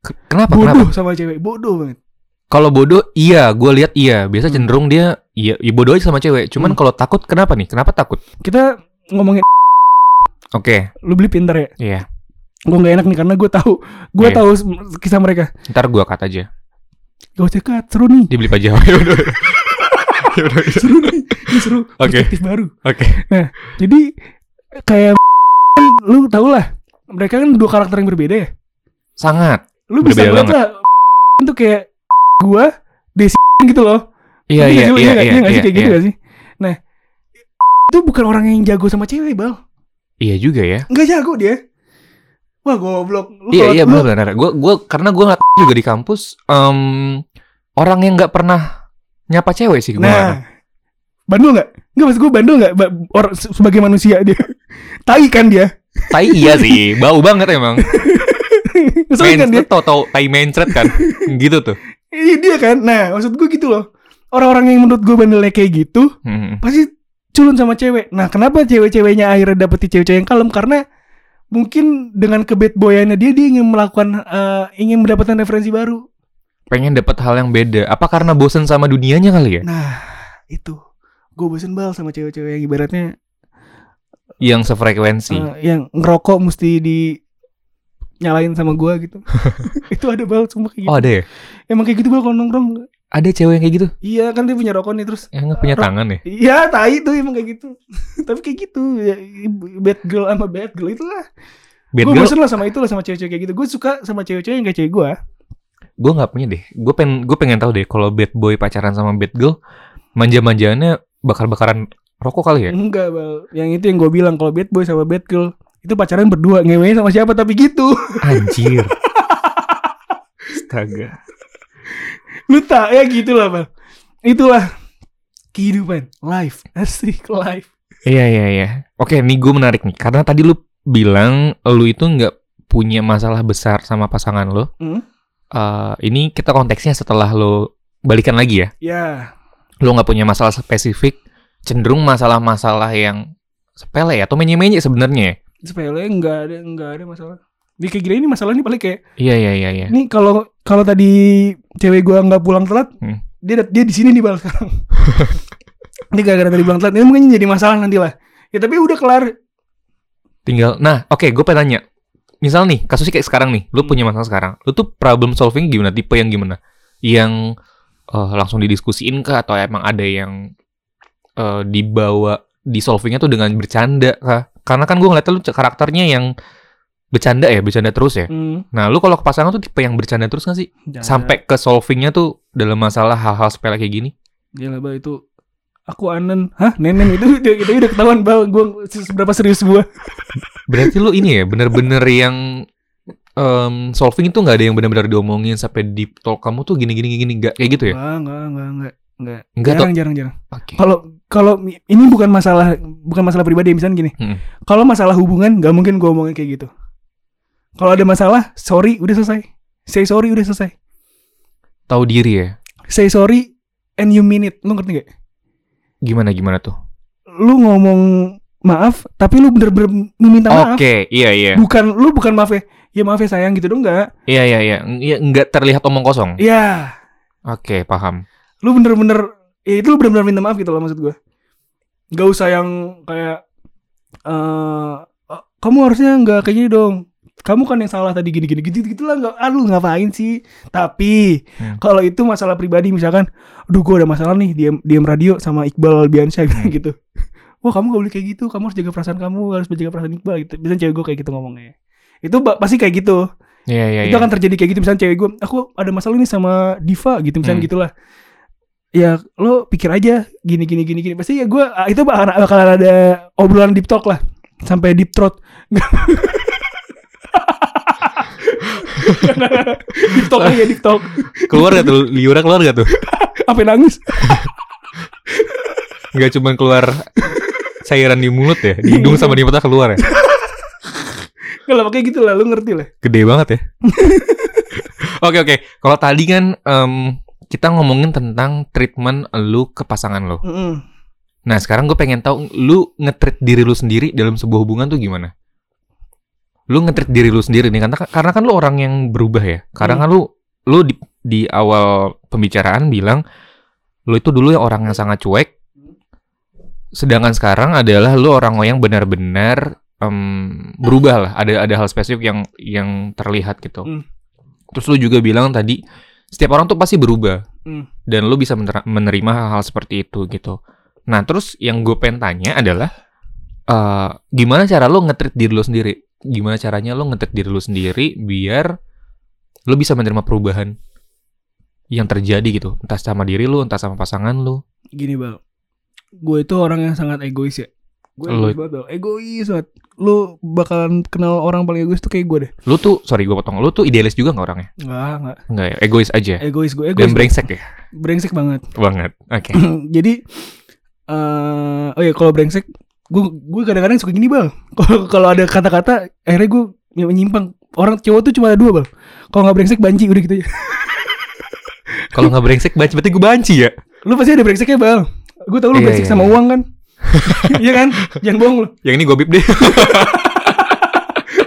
[SPEAKER 1] K- Kenapa?
[SPEAKER 2] bodoh
[SPEAKER 1] Kenapa?
[SPEAKER 2] sama cewek bodoh banget
[SPEAKER 1] Kalau bodoh, iya, gue lihat iya. Biasa
[SPEAKER 2] Hmm.
[SPEAKER 1] cenderung dia iya, iya bodoh aja sama cewek. Cuman
[SPEAKER 2] Hmm.
[SPEAKER 1] kalau takut, kenapa nih? Kenapa takut?
[SPEAKER 2] Kita ngomongin
[SPEAKER 1] Oke,
[SPEAKER 2] lu beli pinter ya.
[SPEAKER 1] iya.
[SPEAKER 2] Gue nggak enak nih karena gue tahu, gue
[SPEAKER 1] Iya.
[SPEAKER 2] tahu kisah mereka.
[SPEAKER 1] Ntar gue cut aja.
[SPEAKER 2] Gak usah cut, seru nih,
[SPEAKER 1] Dibeli aja. *laughs* Yaudah. Yaudah.
[SPEAKER 2] seru nih, ini seru. *laughs*
[SPEAKER 1] Oke.
[SPEAKER 2] Perspektif baru.
[SPEAKER 1] Oke.
[SPEAKER 2] Jadi kayak *laughs* lu tau lah, mereka kan dua karakter yang berbeda ya.
[SPEAKER 1] Sangat.
[SPEAKER 2] Lu bisa
[SPEAKER 1] Berbeda
[SPEAKER 2] ngeliat lah, itu kayak gua, Desi gitu loh.
[SPEAKER 1] Iya, iya, iya, iya,
[SPEAKER 2] nggak sih
[SPEAKER 1] iya,
[SPEAKER 2] kayak gitu
[SPEAKER 1] iya.
[SPEAKER 2] gak sih? Nah, itu bukan orang yang jago sama cewek, Bal.
[SPEAKER 1] Iya juga ya.
[SPEAKER 2] Nggak jago dia. Wah, goblok.
[SPEAKER 1] Iya, iya,
[SPEAKER 2] lu-
[SPEAKER 1] benar-benar. Gue, gue, karena gue ngeliat juga di kampus, em, orang yang nggak pernah nyapa cewek sih gue.
[SPEAKER 2] Nah, bandul nggak? Nggak maksud gue bandul nggak? Ba- Orang se- sebagai manusia dia. *laughs* Tai kan dia.
[SPEAKER 1] Tai iya sih, *laughs* bau banget emang. *laughs*
[SPEAKER 2] Maksudnya kan dia.
[SPEAKER 1] Tau tau tai mencret kan, gitu tuh.
[SPEAKER 2] Iya dia kan. Nah, maksud gue gitu loh. Orang-orang yang menurut gue bandelnya kayak gitu,
[SPEAKER 1] Hmm.
[SPEAKER 2] pasti culun sama cewek. Nah, kenapa cewek-ceweknya akhirnya dapetin cewek-cewek yang kalem? Karena mungkin dengan kebet boyannya dia dia ingin melakukan eh, ingin mendapatkan referensi baru.
[SPEAKER 1] Pengen dapat hal yang beda. Apa karena bosen sama dunianya kali ya?
[SPEAKER 2] Nah, itu. Gue bosen bal sama cewek-cewek yang ibaratnya
[SPEAKER 1] Yang sefrekuensi.
[SPEAKER 2] eh, yang ngerokok mesti di nyalain sama gua gitu. *laughs* itu ada bal cuma kayak gitu.
[SPEAKER 1] Oh ada ya?
[SPEAKER 2] Emang kayak gitu bal kalau nongkrong.
[SPEAKER 1] Ada cewek yang kayak gitu?
[SPEAKER 2] Iya kan dia punya rokok nih terus.
[SPEAKER 1] Yang nggak punya tangan ya?
[SPEAKER 2] Iya, tai tuh emang kayak gitu. *laughs* Tapi kayak gitu, ya, bad girl sama bad girl itulah.
[SPEAKER 1] Bad
[SPEAKER 2] Gue
[SPEAKER 1] girl,
[SPEAKER 2] bosen lah sama itu lah sama cewek-cewek kayak gitu. Gue suka sama cewek-cewek yang kayak cewek gue.
[SPEAKER 1] gue nggak punya deh. Gue pengen, gue pengen tahu deh kalau bad boy pacaran sama bad girl, manja-manjaannya bakar-bakaran rokok kali ya?
[SPEAKER 2] Enggak, bal. Yang itu yang gue bilang kalau bad boy sama bad girl itu pacaran berdua ngewe sama siapa tapi gitu.
[SPEAKER 1] Anjir. *laughs* Astaga.
[SPEAKER 2] Lu tak ya gitu lah, bal. Itulah kehidupan, life, asik life.
[SPEAKER 1] Iya iya iya. Oke, nih gue menarik nih karena tadi lu bilang lu itu nggak punya masalah besar sama pasangan lo.
[SPEAKER 2] Hmm?
[SPEAKER 1] Eh, ini kita konteksnya setelah lo balikan lagi ya.
[SPEAKER 2] Ya,
[SPEAKER 1] Lo nggak punya masalah spesifik, cenderung masalah-masalah yang sepele ya atau menye-menye sebenarnya. ya?
[SPEAKER 2] sepele enggak ada enggak ada masalah. Di kayak gini ini masalah ini paling kayak
[SPEAKER 1] Iya iya iya iya.
[SPEAKER 2] Ini kalau kalau tadi cewek gua nggak pulang telat,
[SPEAKER 1] Hmm.
[SPEAKER 2] dia dia di sini nih bal sekarang. *laughs* ini gara-gara tadi pulang telat, ini mungkin jadi masalah nanti lah. Ya tapi udah kelar.
[SPEAKER 1] Tinggal, nah oke gue pengen tanya. Misal nih, kasusnya kayak sekarang nih, lu
[SPEAKER 2] Hmm.
[SPEAKER 1] punya masalah sekarang. Lu tuh problem solving gimana? Tipe yang gimana? Yang eh, langsung didiskusiin kah? Atau emang ada yang eh, dibawa, di solvingnya tuh dengan bercanda kah? Karena kan gue ngeliatnya lu karakternya yang bercanda ya, bercanda terus ya.
[SPEAKER 2] Hmm.
[SPEAKER 1] Nah, lu kalau ke pasangan tuh tipe yang bercanda terus gak sih? Sampai ke solvingnya tuh dalam masalah hal-hal sepele kayak gini?
[SPEAKER 2] Gila bal itu aku anen, hah nenen itu itu, itu udah ketahuan bal gue seberapa serius gua. *laughs*
[SPEAKER 1] Berarti lu ini ya, bener-bener yang em, solving itu nggak ada yang benar-benar diomongin sampai deep talk kamu tuh gini-gini gini nggak kayak gitu ya?
[SPEAKER 2] Enggak, enggak, enggak. Enggak. Enggak jarang, jarang, jarang.
[SPEAKER 1] Oke.
[SPEAKER 2] Kalau kalau ini bukan masalah bukan masalah pribadi misalnya gini.
[SPEAKER 1] Hmm.
[SPEAKER 2] Kalau masalah hubungan nggak mungkin gue omongin kayak gitu. Kalau ada masalah, sorry udah selesai. Say sorry udah selesai.
[SPEAKER 1] Tahu diri ya?
[SPEAKER 2] Say sorry and you mean it. Lu ngerti gak?
[SPEAKER 1] Gimana gimana tuh?
[SPEAKER 2] Lu ngomong maaf, tapi lu bener-bener meminta maaf.
[SPEAKER 1] Oke, iya iya.
[SPEAKER 2] Bukan lu bukan maaf ya. Ya maaf ya sayang gitu dong enggak.
[SPEAKER 1] Iya iya iya. Iya, nggak terlihat omong kosong.
[SPEAKER 2] Iya.
[SPEAKER 1] Oke, paham.
[SPEAKER 2] Lu bener-bener ya itu lu bener-bener minta maaf gitu loh maksud gue. Gak usah yang kayak eh "Oh, kamu harusnya nggak kayak gini dong. Kamu kan yang salah tadi gini-gini. Gitu gitu lah nggak aduh ngapain sih? Tapi
[SPEAKER 1] Hmm.
[SPEAKER 2] kalau itu masalah pribadi misalkan aduh gue ada masalah nih diam diam radio sama Iqbal Biansyah
[SPEAKER 1] Hmm.
[SPEAKER 2] gitu. *laughs* Wah kamu gak boleh kayak gitu. Kamu harus jaga perasaan kamu harus menjaga perasaan Iqbal gitu. Misalnya cewek gue kayak gitu ngomongnya. Itu pasti kayak gitu.
[SPEAKER 1] Iya iya
[SPEAKER 2] itu
[SPEAKER 1] iya.
[SPEAKER 2] akan terjadi kayak gitu. Misalnya cewek gue aku ada masalah nih sama Diva gitu misalnya
[SPEAKER 1] Hmm.
[SPEAKER 2] gitulah. Ya lo pikir aja gini gini gini gini. Pasti ya gue ah, itu bakal, bakal ada obrolan deep talk lah. Sampai deep throat *laughs* talk aja deep talk
[SPEAKER 1] Keluar gak tuh? Liura keluar gak tuh? *laughs*
[SPEAKER 2] sampai nangis *laughs*
[SPEAKER 1] Nggak cuma keluar cairan di mulut ya, di hidung sama di mata keluar ya. *laughs*
[SPEAKER 2] kalau pakai gitu lah lo ngerti lah
[SPEAKER 1] Gede banget ya. Oke oke. Kalau tadi kan em, kita ngomongin tentang treatment lu ke pasangan lo.
[SPEAKER 2] Mm-mm.
[SPEAKER 1] Nah sekarang gue pengen tahu lu ngetreat diri lu sendiri dalam sebuah hubungan tuh gimana? Lu ngetreat diri lu sendiri nih karena karena kan lu orang yang berubah ya. Kadang kan lu lu di, di awal pembicaraan bilang lu itu dulu yang orang yang sangat cuek. Sedangkan sekarang adalah lu orang yang benar-benar em, berubah lah. Ada ada hal spesifik yang yang terlihat gitu.
[SPEAKER 2] Hmm.
[SPEAKER 1] Terus lu juga bilang tadi setiap orang tuh pasti berubah
[SPEAKER 2] Hmm.
[SPEAKER 1] dan lu bisa mener- menerima hal-hal seperti itu gitu. Nah, terus yang gue pengen tanya adalah eh gimana cara lu ngetrit diri lu sendiri? Gimana caranya lu ngetrit diri lu sendiri biar lu bisa menerima perubahan yang terjadi gitu, entah sama diri lu, entah sama pasangan lu.
[SPEAKER 2] Gini bang, gue itu orang yang sangat egois ya. Gue egois banget Bal. Egois banget. Lu bakalan kenal orang paling egois tuh kayak gue deh.
[SPEAKER 1] Lu tuh, sorry gue potong, lu tuh idealis juga nggak orangnya?
[SPEAKER 2] Enggak, enggak.
[SPEAKER 1] Enggak ya, egois aja.
[SPEAKER 2] Egois gue,
[SPEAKER 1] Dan
[SPEAKER 2] egois.
[SPEAKER 1] brengsek ya?
[SPEAKER 2] brengsek banget.
[SPEAKER 1] Banget. Oke. *clears throat*
[SPEAKER 2] Jadi eh oh ya kalau brengsek gue gue kadang-kadang suka gini bang. *laughs* Kalau kalau ada kata-kata akhirnya gue menyimpang orang cowok tuh cuma ada dua bang. Kalau nggak brengsek banci udah gitu aja. *laughs*
[SPEAKER 1] Kalau nggak brengsek, banci, berarti gue banci ya?
[SPEAKER 2] lu pasti ada brengseknya bang. Gue tau lu
[SPEAKER 1] Iya,
[SPEAKER 2] brengsek
[SPEAKER 1] iya,
[SPEAKER 2] sama
[SPEAKER 1] iya.
[SPEAKER 2] uang kan? *laughs* Iya kan? Jangan bohong lu.
[SPEAKER 1] Yang ini gue bip deh.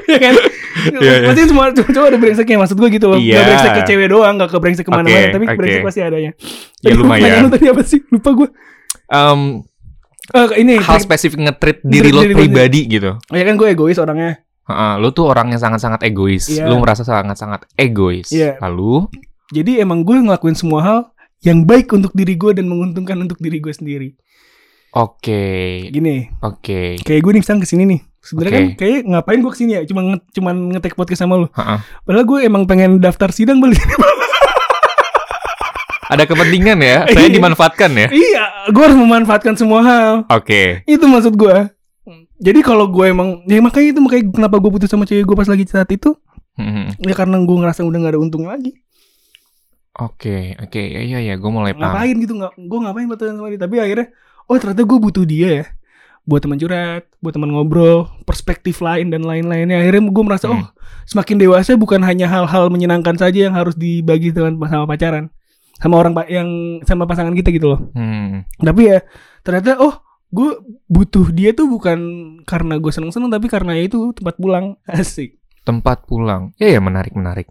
[SPEAKER 2] Iya kan?
[SPEAKER 1] Iya,
[SPEAKER 2] pasti semua cowok ada brengseknya maksud gue gitu bang.
[SPEAKER 1] Iya.
[SPEAKER 2] Gak brengsek ke cewek doang gak ke brengsek ke
[SPEAKER 1] mana-mana
[SPEAKER 2] tapi
[SPEAKER 1] oke.
[SPEAKER 2] brengsek pasti adanya.
[SPEAKER 1] Ya, lumayan.
[SPEAKER 2] lu tadi apa sih? Lupa gue Eh, ini
[SPEAKER 1] hal spesifik ngetrit diri lo
[SPEAKER 2] diri
[SPEAKER 1] pribadi gitu.
[SPEAKER 2] ya kan gue egois orangnya
[SPEAKER 1] Heeh, lu tuh orang yang sangat-sangat egois.
[SPEAKER 2] Iya.
[SPEAKER 1] Lu merasa sangat-sangat egois.
[SPEAKER 2] Iya.
[SPEAKER 1] Lalu,
[SPEAKER 2] Jadi emang gue ngelakuin semua hal yang baik untuk diri gue dan menguntungkan untuk diri gue sendiri.
[SPEAKER 1] oke,
[SPEAKER 2] Gini,
[SPEAKER 1] oke.
[SPEAKER 2] kayak gue nih misalnya ke sini nih. Sebenarnya
[SPEAKER 1] Oke.
[SPEAKER 2] kan kayak ngapain gue ke sini ya? Cuma nge cuman ngetek podcast sama lu.
[SPEAKER 1] Heeh.
[SPEAKER 2] Padahal gue emang pengen daftar sidang beli. *laughs*
[SPEAKER 1] Ada kepentingan ya, saya
[SPEAKER 2] Iya.
[SPEAKER 1] dimanfaatkan ya.
[SPEAKER 2] iya, gue harus memanfaatkan semua hal.
[SPEAKER 1] Oke.
[SPEAKER 2] Itu maksud gue. Jadi kalau gue emang, ya makanya itu makanya kenapa gue putus sama cewek gue pas lagi saat itu,
[SPEAKER 1] Mhm.
[SPEAKER 2] ya karena gue ngerasa udah gak ada untungnya lagi.
[SPEAKER 1] Oke, oke. Ya, ya, ya, gue mulai paham.
[SPEAKER 2] Ngapain gitu nggak? Gue ngapain pacaran sama dia? Tapi akhirnya, oh ternyata gue butuh dia ya. Buat teman curhat, buat teman ngobrol, perspektif lain dan lain-lainnya. Akhirnya gue merasa,
[SPEAKER 1] Hmm.
[SPEAKER 2] oh semakin dewasa bukan hanya hal-hal menyenangkan saja yang harus dibagi dengan sama pacaran, sama orang pa- yang sama pasangan kita gitu loh.
[SPEAKER 1] Hmm.
[SPEAKER 2] Tapi ya ternyata, oh gue butuh dia tuh bukan karena gue seneng-seneng, tapi karena itu tempat pulang *laughs* asik.
[SPEAKER 1] Tempat pulang. Ya, ya, menarik, menarik.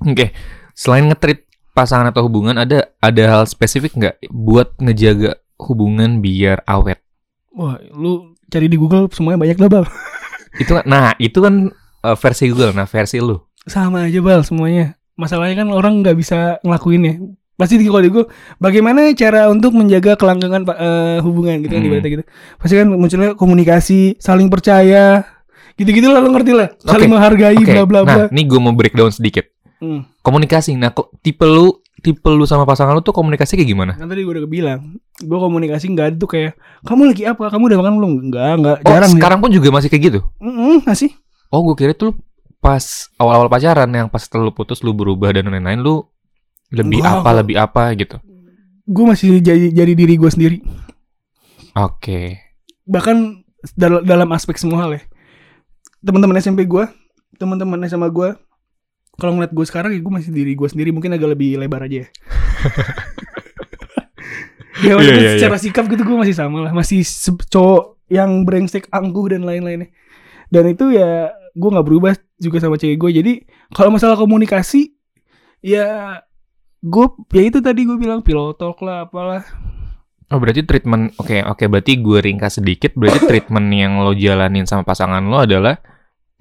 [SPEAKER 1] Oke. Selain ngetrit pasangan atau hubungan, ada ada hal spesifik nggak buat ngejaga hubungan biar awet?
[SPEAKER 2] Wah, lu cari di Google semuanya banyak lah bal. *laughs*
[SPEAKER 1] Itu kan- nah, itu kan eh, versi Google. Nah, versi lu.
[SPEAKER 2] sama aja bal semuanya masalahnya kan orang nggak bisa ngelakuin ya pasti di kalau di Google bagaimana cara untuk menjaga kelanggengan Pak, eh, hubungan gitu kan
[SPEAKER 1] Hmm.
[SPEAKER 2] ibaratnya gitu pasti kan munculnya komunikasi saling percaya gitu-gitu lah lo ngerti lah saling
[SPEAKER 1] Oke.
[SPEAKER 2] menghargai bla bla bla
[SPEAKER 1] Nah, nih gue mau breakdown sedikit.
[SPEAKER 2] Hmm.
[SPEAKER 1] Komunikasi. Nah, kok tipe lu tipe lu sama pasangan lu tuh komunikasi kayak gimana?
[SPEAKER 2] kan tadi gue udah bilang gue komunikasi nggak ada tuh kayak kamu lagi apa kamu udah makan belum nggak nggak
[SPEAKER 1] Oh,
[SPEAKER 2] jarang
[SPEAKER 1] sekarang pun juga masih kayak gitu.
[SPEAKER 2] Mm-mm, masih
[SPEAKER 1] Oh, gue kira tuh pas awal-awal pacaran yang pas setelah lu putus lu berubah dan lain-lain lu lebih
[SPEAKER 2] Enggak,
[SPEAKER 1] apa lebih apa gitu.
[SPEAKER 2] gue masih jadi jadi diri gue sendiri.
[SPEAKER 1] Oke.
[SPEAKER 2] bahkan dal- dalam aspek semua hal ya. Teman-teman SMP gue teman-teman SMA gue kalau ngeliat gue sekarang ya gue masih diri gue sendiri. Mungkin agak lebih lebar aja ya. *laughs* Ya maksudnya
[SPEAKER 1] Iya, iya, iya.
[SPEAKER 2] secara sikap gitu gue masih sama lah. Masih cowok yang brengsek angkuh dan lain-lainnya. Dan itu ya gue nggak berubah juga sama cewek gue jadi kalau masalah komunikasi ya gue ya itu tadi gue bilang pillow talk lah apalah
[SPEAKER 1] Oh, berarti treatment oke oke berarti gue ringkas sedikit berarti treatment yang lo jalanin sama pasangan lo adalah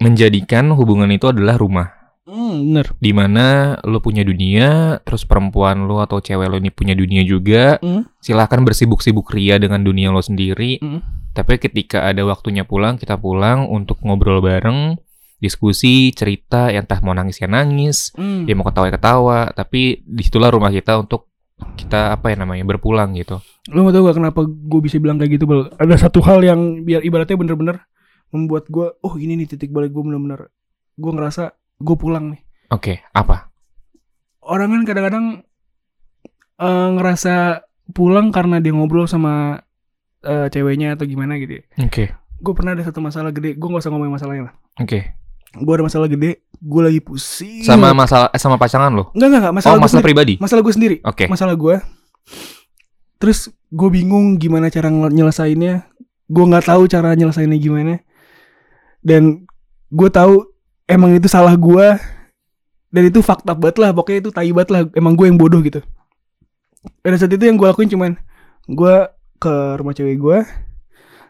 [SPEAKER 1] menjadikan hubungan itu adalah rumah.
[SPEAKER 2] hmm, bener
[SPEAKER 1] di mana lo punya dunia, terus perempuan lo atau cewek lo ini punya dunia juga.
[SPEAKER 2] Hmm.
[SPEAKER 1] Silahkan bersibuk-sibuk ria dengan dunia lo sendiri.
[SPEAKER 2] Hmm.
[SPEAKER 1] Tapi ketika ada waktunya pulang, kita pulang untuk ngobrol bareng, diskusi, cerita, yang entah mau nangis ya nangis,
[SPEAKER 2] Hmm.
[SPEAKER 1] ya mau ketawa ya ketawa. Tapi di situlah rumah kita untuk kita apa ya namanya berpulang gitu.
[SPEAKER 2] Lo mau tau gak kenapa gue bisa bilang kayak gitu Bal? Ada satu hal yang biar ibaratnya bener-bener membuat gue Oh ini nih titik balik gue bener-bener Gue ngerasa gue pulang nih
[SPEAKER 1] Oke, apa?
[SPEAKER 2] Orang kan kadang-kadang eh, Ngerasa pulang karena dia ngobrol sama eh, Ceweknya atau gimana gitu ya
[SPEAKER 1] Oke,
[SPEAKER 2] Gue pernah ada satu masalah gede Gue gak usah ngomongin masalahnya lah
[SPEAKER 1] oke.
[SPEAKER 2] Gue ada masalah gede Gue lagi pusing.
[SPEAKER 1] Sama masalah eh, sama pasangan lo?
[SPEAKER 2] Enggak enggak, enggak Masalah
[SPEAKER 1] Oh, masalah
[SPEAKER 2] sendiri.
[SPEAKER 1] pribadi.
[SPEAKER 2] Masalah gue sendiri.
[SPEAKER 1] Oke.
[SPEAKER 2] masalah gue terus gue bingung gimana cara nyelesainnya. Gue nggak tahu cara nyelesainnya gimana. Dan gue tahu emang itu salah gue dan itu fakta banget lah. Pokoknya itu tai banget lah. Emang gue yang bodoh gitu. Pada saat itu yang gue lakuin cuman gue ke rumah cewek gue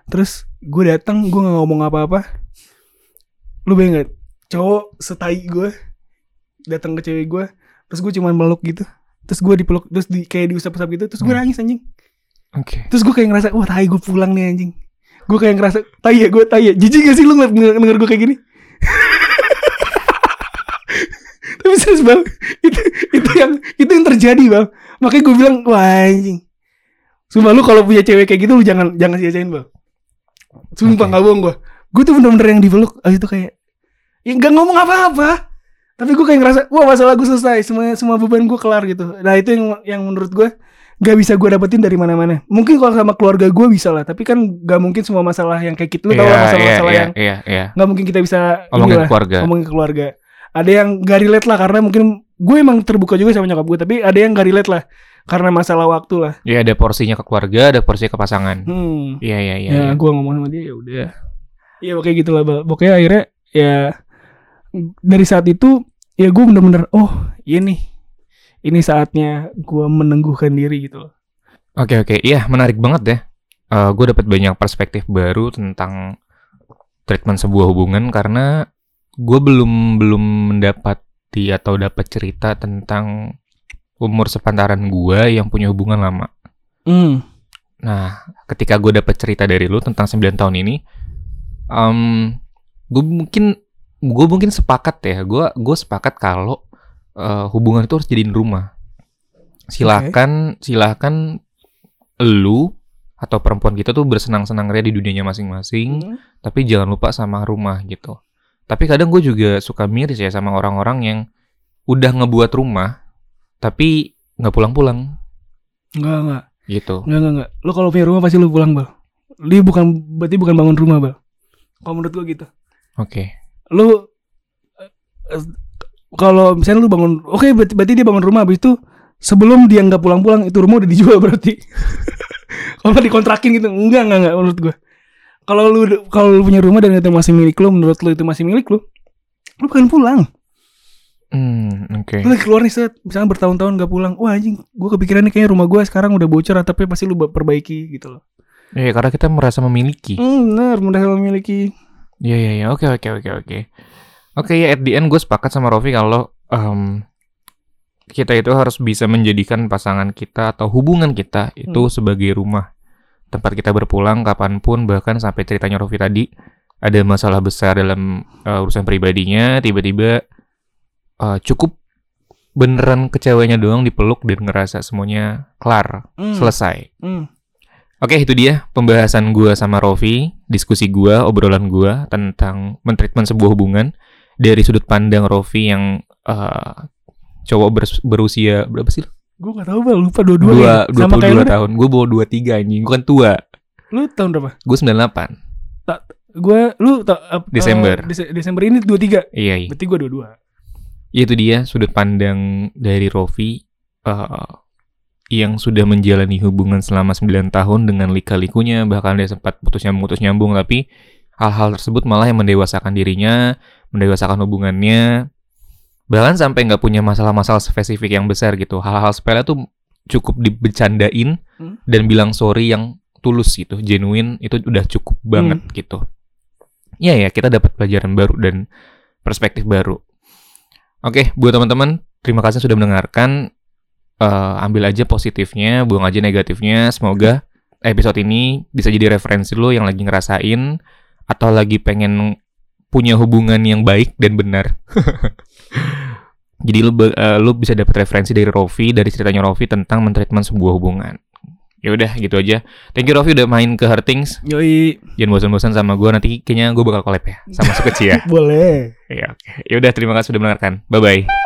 [SPEAKER 2] terus gue datang gue nggak ngomong apa-apa lu bayangin gak cowok setai gue datang ke cewek gue terus gue cuman meluk gitu. Terus gue dipeluk terus di kayak diusap-usap gitu terus gue
[SPEAKER 1] Hmm.
[SPEAKER 2] nangis anjing.
[SPEAKER 1] Oke.
[SPEAKER 2] terus gue kayak ngerasa wah tai gue pulang nih anjing. Gue kayak ngerasa tai ya gue tai ya. Jijik gak sih lu ngeliat denger, denger gue kayak gini? *laughs* Tapi serius bang. Itu itu yang itu yang terjadi bang. Makanya gue bilang wah anjing. Sumpah lu kalau punya cewek kayak gitu lu jangan jangan sia-siain bang. Sumpah
[SPEAKER 1] Oke.
[SPEAKER 2] nggak bohong gue Gue tuh bener-bener yang dipeluk Abis itu kayak Ya gak ngomong apa-apa Tapi gue kayak ngerasa Wah masalah gue selesai Semua semua beban gue kelar gitu Nah itu yang yang menurut gue Gak bisa gue dapetin dari mana-mana Mungkin kalau sama keluarga gue bisa lah Tapi kan gak mungkin semua masalah yang kayak gitu Lu tau lah masalah-masalah
[SPEAKER 1] iya,
[SPEAKER 2] yang
[SPEAKER 1] iya, iya.
[SPEAKER 2] Gak mungkin kita bisa
[SPEAKER 1] Ngomongin
[SPEAKER 2] inilah,
[SPEAKER 1] keluarga.
[SPEAKER 2] Ngomongin ke keluarga Ada yang gak relate lah Karena mungkin Gue emang terbuka juga sama nyokap gue Tapi ada yang gak relate lah Karena masalah waktu lah
[SPEAKER 1] Ya ada porsinya ke keluarga, ada porsinya ke pasangan.
[SPEAKER 2] Hmm
[SPEAKER 1] Iya, iya, iya.
[SPEAKER 2] ya
[SPEAKER 1] iya.
[SPEAKER 2] gue ngomong sama dia ya udah ya pokoknya gitu lah Bal. pokoknya akhirnya ya dari saat itu ya gue bener-bener oh iya nih ini saatnya gue menengguhkan diri gitu loh
[SPEAKER 1] Oke, oke. Iya, menarik banget ya. Eh gue dapat banyak perspektif baru tentang treatment sebuah hubungan karena gue belum belum mendapati atau dapat cerita tentang umur sepantaran gue yang punya hubungan lama.
[SPEAKER 2] hmm
[SPEAKER 1] Nah, ketika gue dapet cerita dari lu tentang 9 tahun ini, um, gue mungkin gue mungkin sepakat ya, gue gue sepakat kalau eh, hubungan itu harus jadiin rumah. Silahkan, silahkan lu atau perempuan kita tuh bersenang-senang ria di dunianya masing-masing,
[SPEAKER 2] Hmm.
[SPEAKER 1] tapi jangan lupa sama rumah gitu. Tapi kadang gue juga suka miris ya sama orang-orang yang udah ngebuat rumah, tapi nggak pulang-pulang
[SPEAKER 2] Enggak, enggak.
[SPEAKER 1] gitu.
[SPEAKER 2] Enggak, enggak, enggak. Lu kalau punya rumah pasti lu pulang, Bal. Dia bukan berarti bukan bangun rumah, Bal. Kalau menurut gua gitu.
[SPEAKER 1] Oke.
[SPEAKER 2] Lu eh, eh, kalau misalnya lu bangun, oke berarti, berarti dia bangun rumah habis itu sebelum dia nggak pulang-pulang itu rumah udah dijual berarti. *laughs* kalau dikontrakin gitu, enggak, enggak, enggak menurut gua. Kalau lu kalau lu punya rumah dan itu masih milik lu, menurut lu itu masih milik lu, lu bukan pulang.
[SPEAKER 1] Hmm, oke.
[SPEAKER 2] Lu lagi keluar nih set, misalnya bertahun-tahun gak pulang. Wah anjing, gua kepikiran nih kayaknya rumah gua sekarang udah bocor tapi pasti lu perbaiki gitu loh.
[SPEAKER 1] Iya, karena kita merasa memiliki.
[SPEAKER 2] Hmm, benar, mudah memiliki.
[SPEAKER 1] Iya, iya, iya. Oke, oke, oke, oke. Oke, ya at the end gue sepakat sama Rofi kalau em, kita itu harus bisa menjadikan pasangan kita atau hubungan kita itu
[SPEAKER 2] Hmm.
[SPEAKER 1] sebagai rumah. Tempat kita berpulang kapan pun, bahkan sampai ceritanya Rofi tadi, ada masalah besar dalam eh, urusan pribadinya, tiba-tiba eh, cukup beneran kecewanya doang dipeluk dan ngerasa semuanya kelar,
[SPEAKER 2] Hmm,
[SPEAKER 1] selesai.
[SPEAKER 2] hmm.
[SPEAKER 1] Oke, itu dia pembahasan gua sama Rofi, diskusi gua, obrolan gua tentang mentreatment sebuah hubungan dari sudut pandang Rofi yang eh, cowok bers- berusia berapa sih?
[SPEAKER 2] Gua gak tahu bal, lupa dua-dua
[SPEAKER 1] Dua,
[SPEAKER 2] ya.
[SPEAKER 1] dua
[SPEAKER 2] Sama kayak
[SPEAKER 1] tahun. Gue bawa dua tiga anjing. Gue kan tua.
[SPEAKER 2] Lu tahun berapa?
[SPEAKER 1] Gue 98.
[SPEAKER 2] Gua lu ta- ap-
[SPEAKER 1] Desember.
[SPEAKER 2] eh, Dese- Desember ini 23.
[SPEAKER 1] Iya, iya.
[SPEAKER 2] Berarti gua 22.
[SPEAKER 1] Ya, Itu dia sudut pandang dari Rofi eh, yang sudah menjalani hubungan selama 9 tahun dengan lika-likunya, bahkan dia sempat putus nyambung putus nyambung tapi hal-hal tersebut malah yang mendewasakan dirinya, mendewasakan hubungannya, bahkan sampai nggak punya masalah-masalah spesifik yang besar gitu. Hal-hal sepele tuh cukup dibecandain
[SPEAKER 2] Hmm.
[SPEAKER 1] dan bilang sorry yang tulus gitu, genuine itu udah cukup banget gitu. Iya ya, kita dapat pelajaran baru dan perspektif baru. Oke, buat teman-teman, terima kasih sudah mendengarkan. Eh, ambil aja positifnya, buang aja negatifnya. Semoga episode ini bisa jadi referensi lo yang lagi ngerasain atau lagi pengen punya hubungan yang baik dan benar. *laughs* jadi lo eh, lo bisa dapat referensi dari Rofi, dari ceritanya Rofi tentang mentreatment sebuah hubungan. Ya udah, gitu aja. Thank you Rofi udah main ke Hurtings.
[SPEAKER 2] Yoi,
[SPEAKER 1] Jangan bosan-bosan sama gue nanti kayaknya gue bakal collab ya sama *laughs* Sukeci ya.
[SPEAKER 2] boleh.
[SPEAKER 1] Iya, oke. Ya udah, terima kasih sudah mendengarkan. Bye bye.